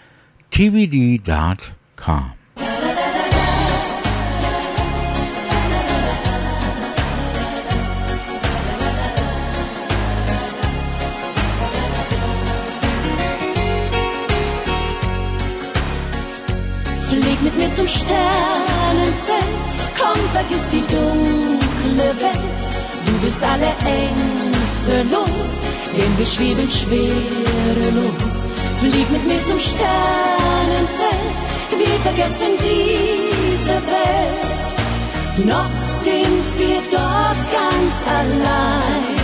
Flieg mit mir zum Sternenzelt, komm, vergiss die dunkle Welt. Du bist alle Ängste los, denn wir schweben schwerelos. Flieg mit mir zum Sternenzelt, wir vergessen diese Welt. Noch sind wir dort ganz allein.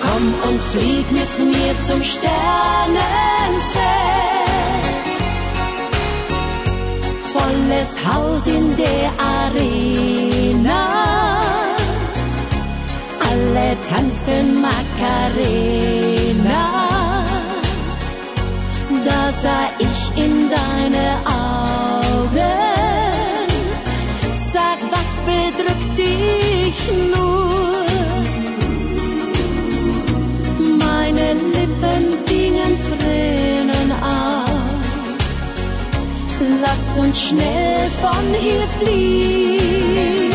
Komm und flieg mit mir zum Sternenzelt volles Haus in der Arena. Alle tanzen Macarena. Da sah ich in deine Augen. Sag, was bedrückt dich nur? Meine Lippen fingen Tränen auf. Lass uns schnell von hier fliehen.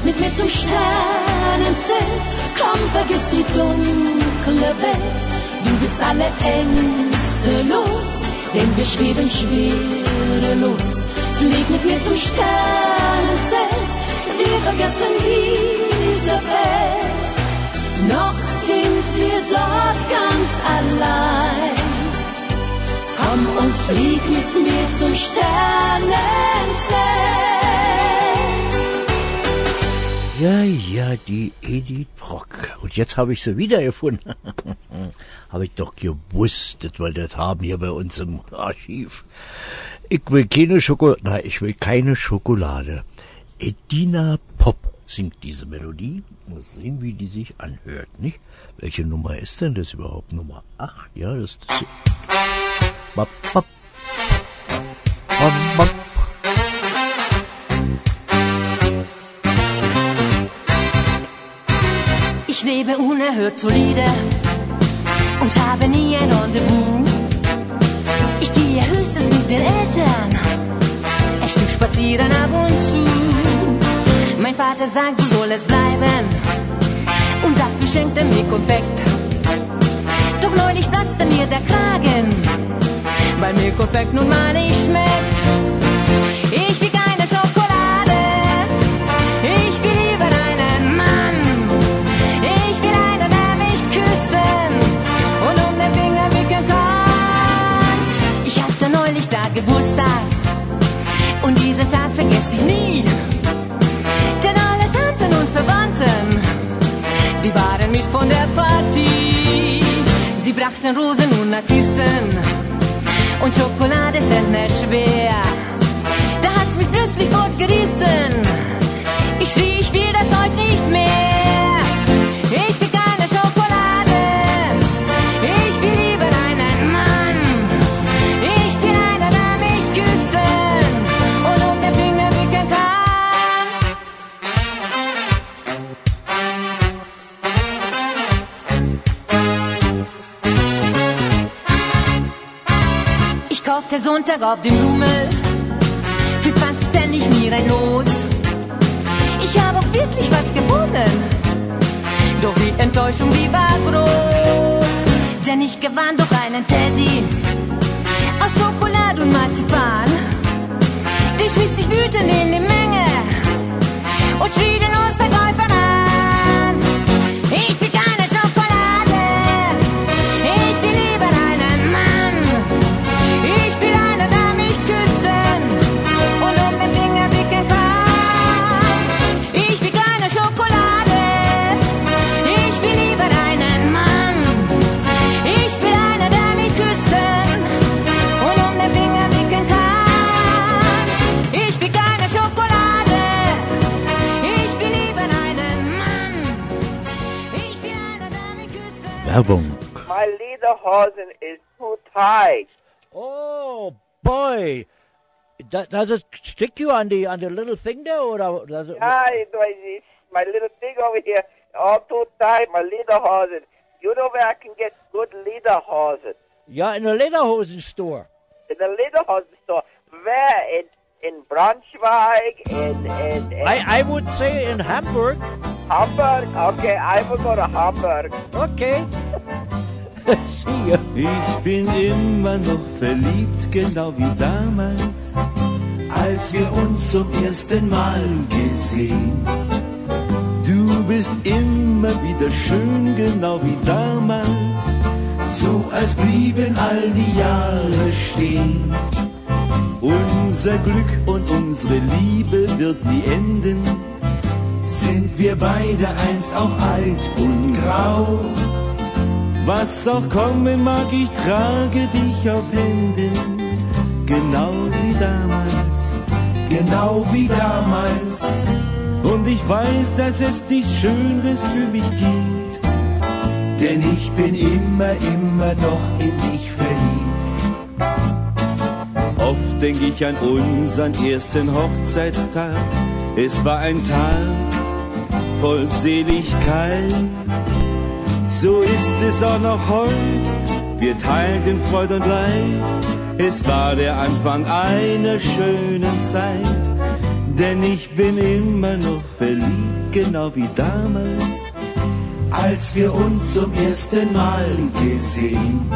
Flieg mit mir zum Sternenzelt, komm, vergiss die dunkle Welt. Du bist alle Ängste los, denn wir schweben schwerelos. Flieg mit mir zum Sternenzelt, wir vergessen diese Welt. Noch sind wir dort ganz allein. Komm und flieg mit mir zum Sternenzelt. Ja, ja, die Edith Brock. Und jetzt habe ich sie wiedergefunden. [laughs] habe ich doch gewusst, dass wir das haben hier bei uns im Archiv. Ich will keine Schokolade, nein, ich will keine Schokolade. Edina Pop singt diese Melodie. Mal sehen, wie die sich anhört, nicht? Welche Nummer ist denn das überhaupt? Nummer 8? Ja, das ist das. Ich lebe unerhört solide und habe nie ein Rendezvous. Ich gehe höchstens mit den Eltern ein Stück spazieren ab und zu. Mein Vater sagt, so soll es bleiben und dafür schenkt er mir Konfekt. Doch neulich platzte mir der Kragen, weil mir Konfekt nun mal nicht schmeckt. Ich will Rosen und Narzissen und Schokolade zählt der Sonntag auf dem Rummel. Für 20 Pfennig mir ein Los. Ich habe auch wirklich was gewonnen. Doch die Enttäuschung, die war groß. Denn ich gewann doch einen Teddy aus Schokolade und Marzipan. Der schmiss sich wütend in die Menge und schrie den Ausverkäufer an. Werbung. My lederhosen is too tight. Oh boy, Do- does it stick you on the on the little thing there, or does it? Yeah, it was it's my little thing over here, all too tight. My lederhosen. You know where I can get good lederhosen? Yeah, in the Lederhosen store. In the lederhosen store. Where in in Braunschweig in in, in I I would say in Hamburg. Hamburg. Okay, I will go to Hamburg. Okay. [laughs] See ya. Ich bin immer noch verliebt, genau wie damals, als wir uns zum ersten Mal gesehen. Du bist immer wieder schön, genau wie damals, so als blieben all die Jahre stehen. Unser Glück und unsere Liebe wird nie enden, sind wir beide einst auch alt und grau. Was auch kommen mag, ich trage dich auf Händen, genau wie damals, genau wie damals. Und ich weiß, dass es nichts Schöneres für mich gibt, denn ich bin immer, immer noch in dich Oft denke ich an unseren ersten Hochzeitstag, es war ein Tag voll Seligkeit. So ist es auch noch heute, wir teilten Freud und Leid. Es war der Anfang einer schönen Zeit, denn ich bin immer noch verliebt, genau wie damals, als wir uns zum ersten Mal gesehen.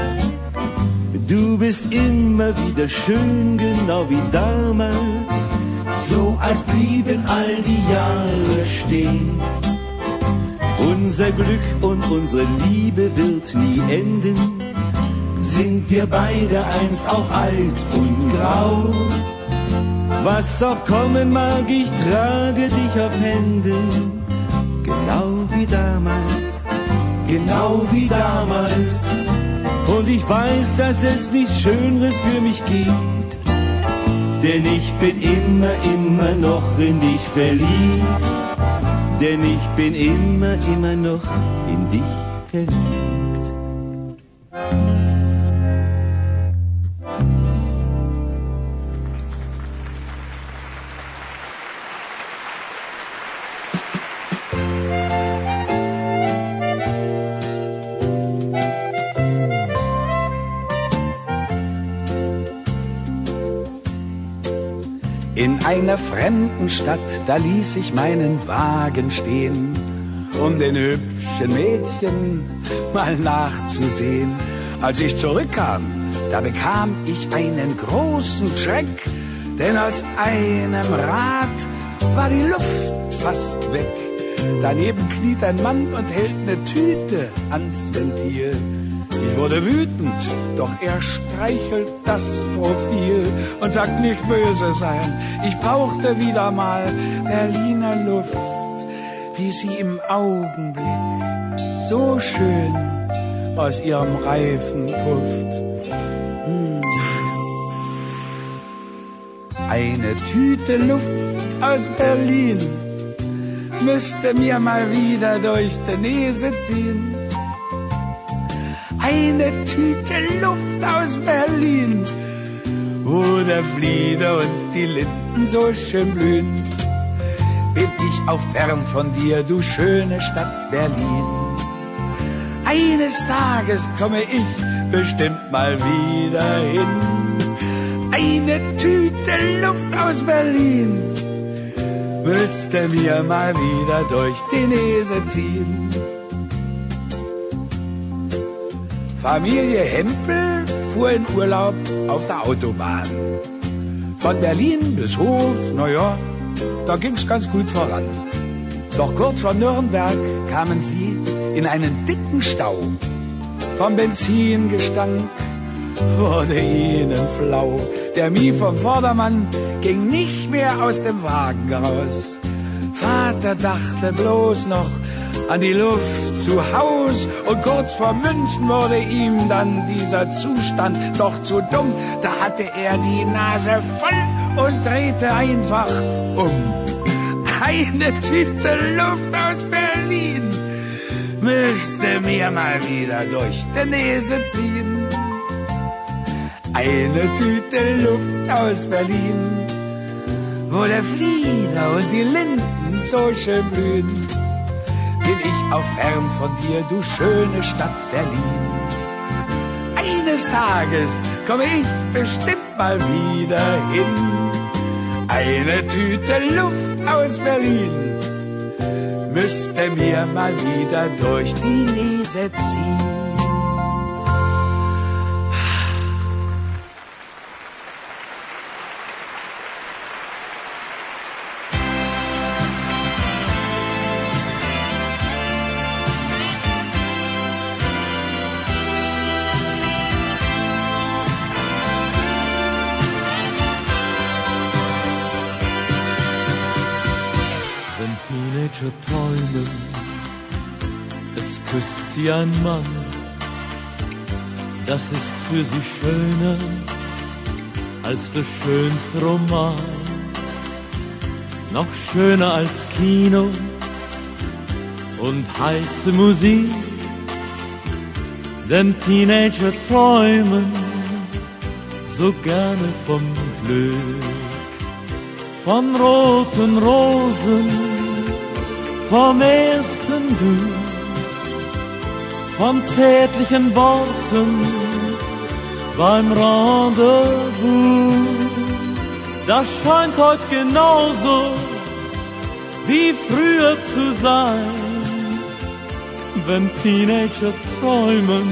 Du bist immer wieder schön, genau wie damals, so als blieben all die Jahre stehen. Unser Glück und unsere Liebe wird nie enden. Sind wir beide einst auch alt und grau? Was auch kommen mag, ich trage dich auf Händen. Genau wie damals, genau wie damals. Und ich weiß, dass es nichts Schöneres für mich gibt. Denn ich bin immer, immer noch in dich verliebt denn ich bin immer, immer noch in dich verliebt. Einer fremden Stadt, da ließ ich meinen Wagen stehen, um den hübschen Mädchen mal nachzusehen. Als ich zurückkam, da bekam ich einen großen Schreck, denn aus einem Rad war die Luft fast weg. Daneben kniet ein Mann und hält eine Tüte ans Ventil. Ich wurde wütend, doch er streichelt das Profil und sagt nicht böse sein. Ich brauchte wieder mal Berliner Luft, wie sie im Augenblick so schön aus ihrem Reifen pufft. Hm. Eine Tüte Luft aus Berlin müsste mir mal wieder durch die Nase ziehen eine Tüte Luft aus Berlin, wo der Flieder und die Linden so schön blühen. Bin ich auch fern von dir, du schöne Stadt Berlin. Eines Tages komme ich bestimmt mal wieder hin. eine Tüte Luft aus Berlin müsste mir mal wieder durch die Nese ziehen. Familie Hempel fuhr in Urlaub auf der Autobahn. Von Berlin bis Hof, naja, da ging's ganz gut voran. Doch kurz vor Nürnberg kamen sie in einen dicken Stau. Vom Benzingestank wurde ihnen flau. Der Mie vom Vordermann ging nicht mehr aus dem Wagen raus. Vater dachte bloß noch an die Luft zu Haus und kurz vor München wurde ihm dann dieser Zustand doch zu dumm. Da hatte er die Nase voll und drehte einfach um. Eine Tüte Luft aus Berlin müsste mir mal wieder durch die Nase ziehen. Eine Tüte Luft aus Berlin, wo der Flieder und die Linden so schön blühen. Auch fern von dir, du schöne Stadt Berlin. Eines Tages komme ich bestimmt mal wieder hin. Eine Tüte Luft aus Berlin müsste mir mal wieder durch die Nase ziehen. Sie ein Mann, das ist für sie schöner als der schönste Roman, noch schöner als Kino und heiße Musik, denn Teenager träumen so gerne vom Glück von roten Rosen, vom ersten Du, von zärtlichen Worten beim Rendezvous. Das scheint heute genauso wie früher zu sein, wenn Teenager träumen,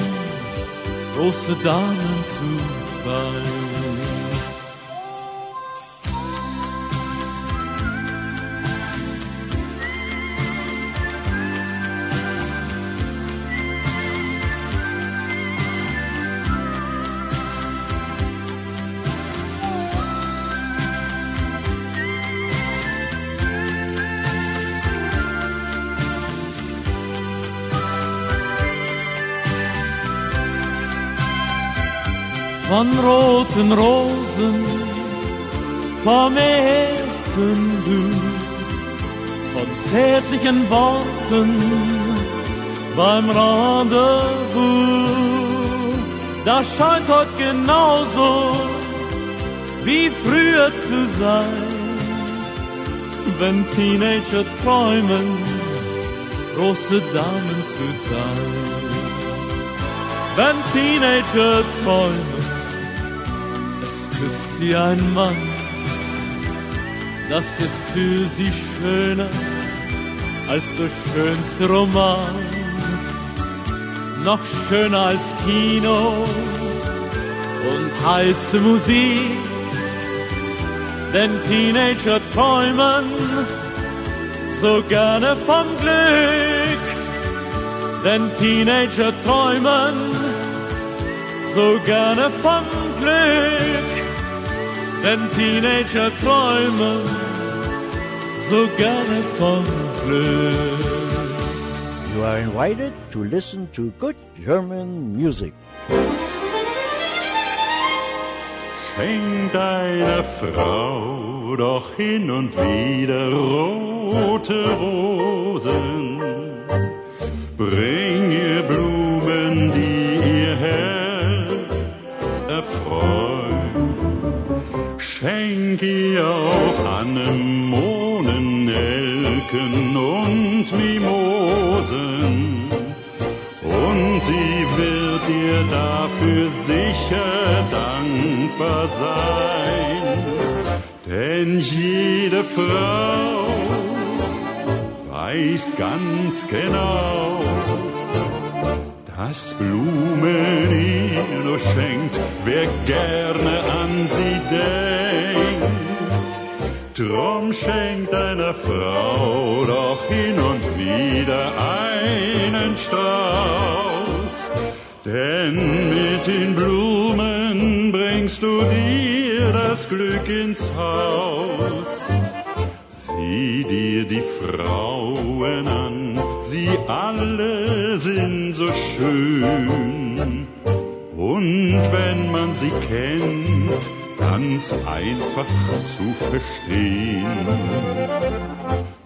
große Damen zu sein. Von roten Rosen, vom ersten Du, von zärtlichen Worten beim Rendezvous. Das scheint heute genauso wie früher zu sein, wenn Teenager träumen, große Damen zu sein. Wenn Teenager träumen, sie ein Mann, das ist für sie schöner als der schönste Roman, noch schöner als Kino und heiße Musik, denn Teenager träumen so gerne vom Glück, denn Teenager träumen so gerne vom Glück denn Teenager träumen so gerne vom Glück. You are invited to listen to good German music. Schenk deiner Frau doch hin und wieder rote Rosen. Bring Schenk ihr auch Anemonen, Nelken und Mimosen. Und sie wird dir dafür sicher dankbar sein, denn jede Frau weiß ganz genau, dass Blumen ihr nur schenkt, wer gerne an sie denkt. Drum schenkt einer Frau doch hin und wieder einen Strauß, denn mit den Blumen bringst du dir das Glück ins Haus. Sieh dir die Frauen an, sie alle sind so schön. Und wenn man sie kennt, ganz einfach zu verstehen.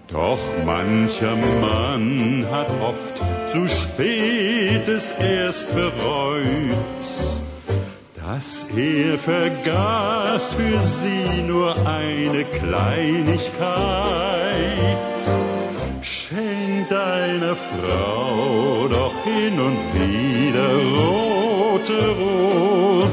Doch mancher Mann hat oft zu spät es erst bereut, dass er vergaß für sie nur eine Kleinigkeit. Schenk deiner Frau doch hin und wieder rote Rosen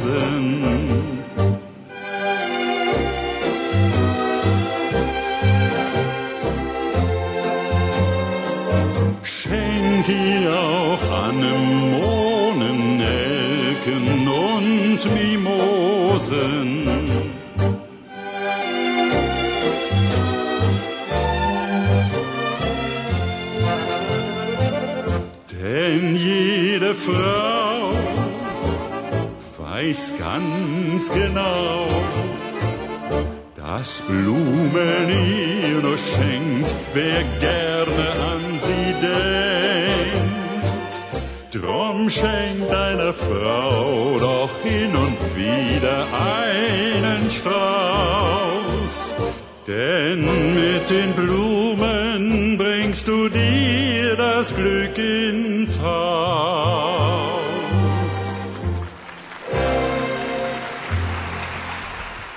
genau, dass Blumen ihr nur schenkt, wer gerne an sie denkt. Drum schenkt einer Frau doch hin und wieder einen Strauß, denn mit den Blumen bringst du dir das Glück ins Haus.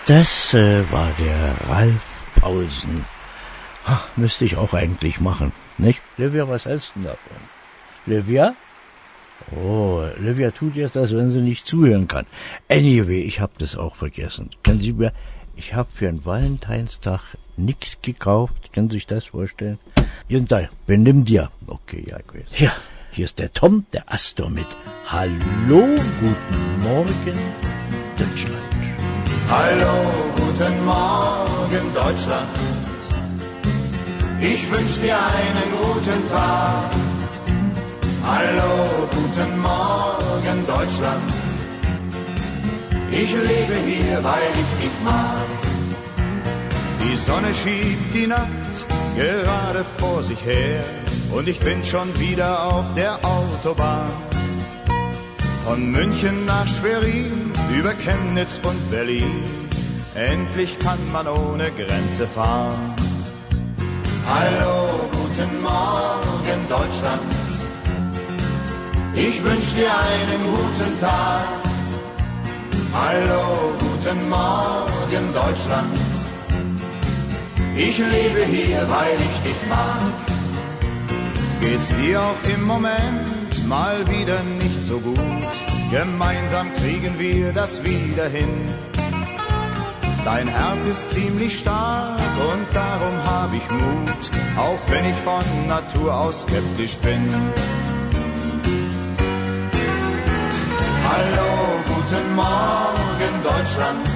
Das äh, war der Ralf Paulsen. Ach, müsste ich auch eigentlich machen, nicht? Livia, was hältst du davon? Livia? Oh, Livia tut jetzt, als wenn sie nicht zuhören kann. Anyway, ich hab das auch vergessen. Können Sie mir, ich hab für einen Valentinstag nix gekauft. Können Sie sich das vorstellen? Jedenfalls, benimm dir. Okay, ja, ich weiß. Ja, hier ist der Tom, der Astor mit Hallo, guten Morgen, Deutschland. Hallo, guten Morgen Deutschland. Ich wünsch dir einen guten Tag. Hallo, guten Morgen Deutschland. Ich lebe hier, weil ich dich mag. Die Sonne schiebt die Nacht gerade vor sich her und ich bin schon wieder auf der Autobahn. Von München nach Schwerin, über Chemnitz und Berlin, endlich kann man ohne Grenze fahren. Hallo, guten Morgen Deutschland. Ich wünsch dir einen guten Tag. Hallo, guten Morgen Deutschland. Ich lebe hier, weil ich dich mag. Geht's dir auch im Moment mal wieder nicht so gut. Gemeinsam kriegen wir das wieder hin. Dein Herz ist ziemlich stark und darum hab ich Mut, auch wenn ich von Natur aus skeptisch bin. Hallo, guten Morgen Deutschland.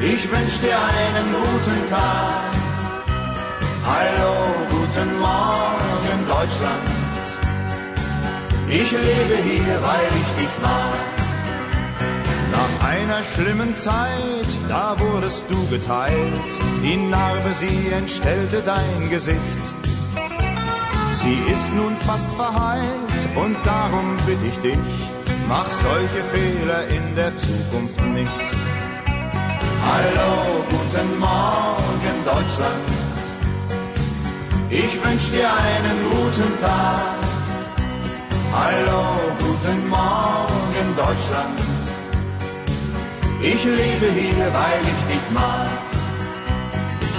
Ich wünsch dir einen guten Tag. Hallo, guten Morgen Deutschland. Ich lebe hier, weil ich dich mag. Nach einer schlimmen Zeit, da wurdest du geteilt. Die Narbe, sie entstellte dein Gesicht. Sie ist nun fast verheilt und darum bitte ich dich, mach solche Fehler in der Zukunft nicht. Hallo, guten Morgen Deutschland. Ich wünsch dir einen guten Tag. Hallo, guten Morgen Deutschland. Ich lebe hier, weil ich dich mag.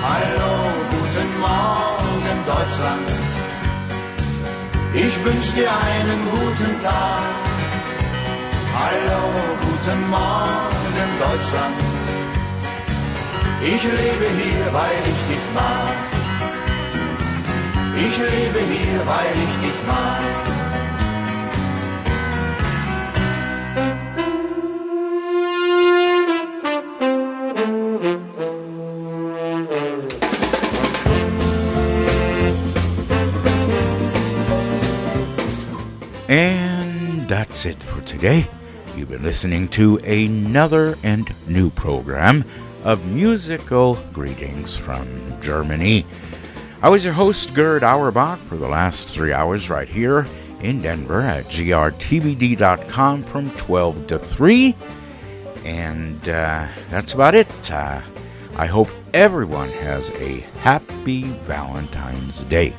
Hallo, guten Morgen Deutschland. Ich wünsch dir einen guten Tag. Hallo, guten Morgen Deutschland. Ich lebe hier, weil ich dich mag. Ich lebe hier, weil ich dich mag. That's it for today. You've been listening to another and new program of musical greetings from Germany. I was your host, Gerd Auerbach, for the last three hours right here in Denver at grtvd.com from 12 to 3. And uh, that's about it. Uh, I hope everyone has a happy Valentine's Day.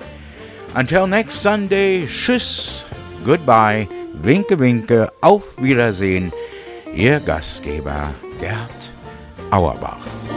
Until next Sunday, tschüss, goodbye, winke winke, auf Wiedersehen, Ihr Gastgeber Gerd Auerbach.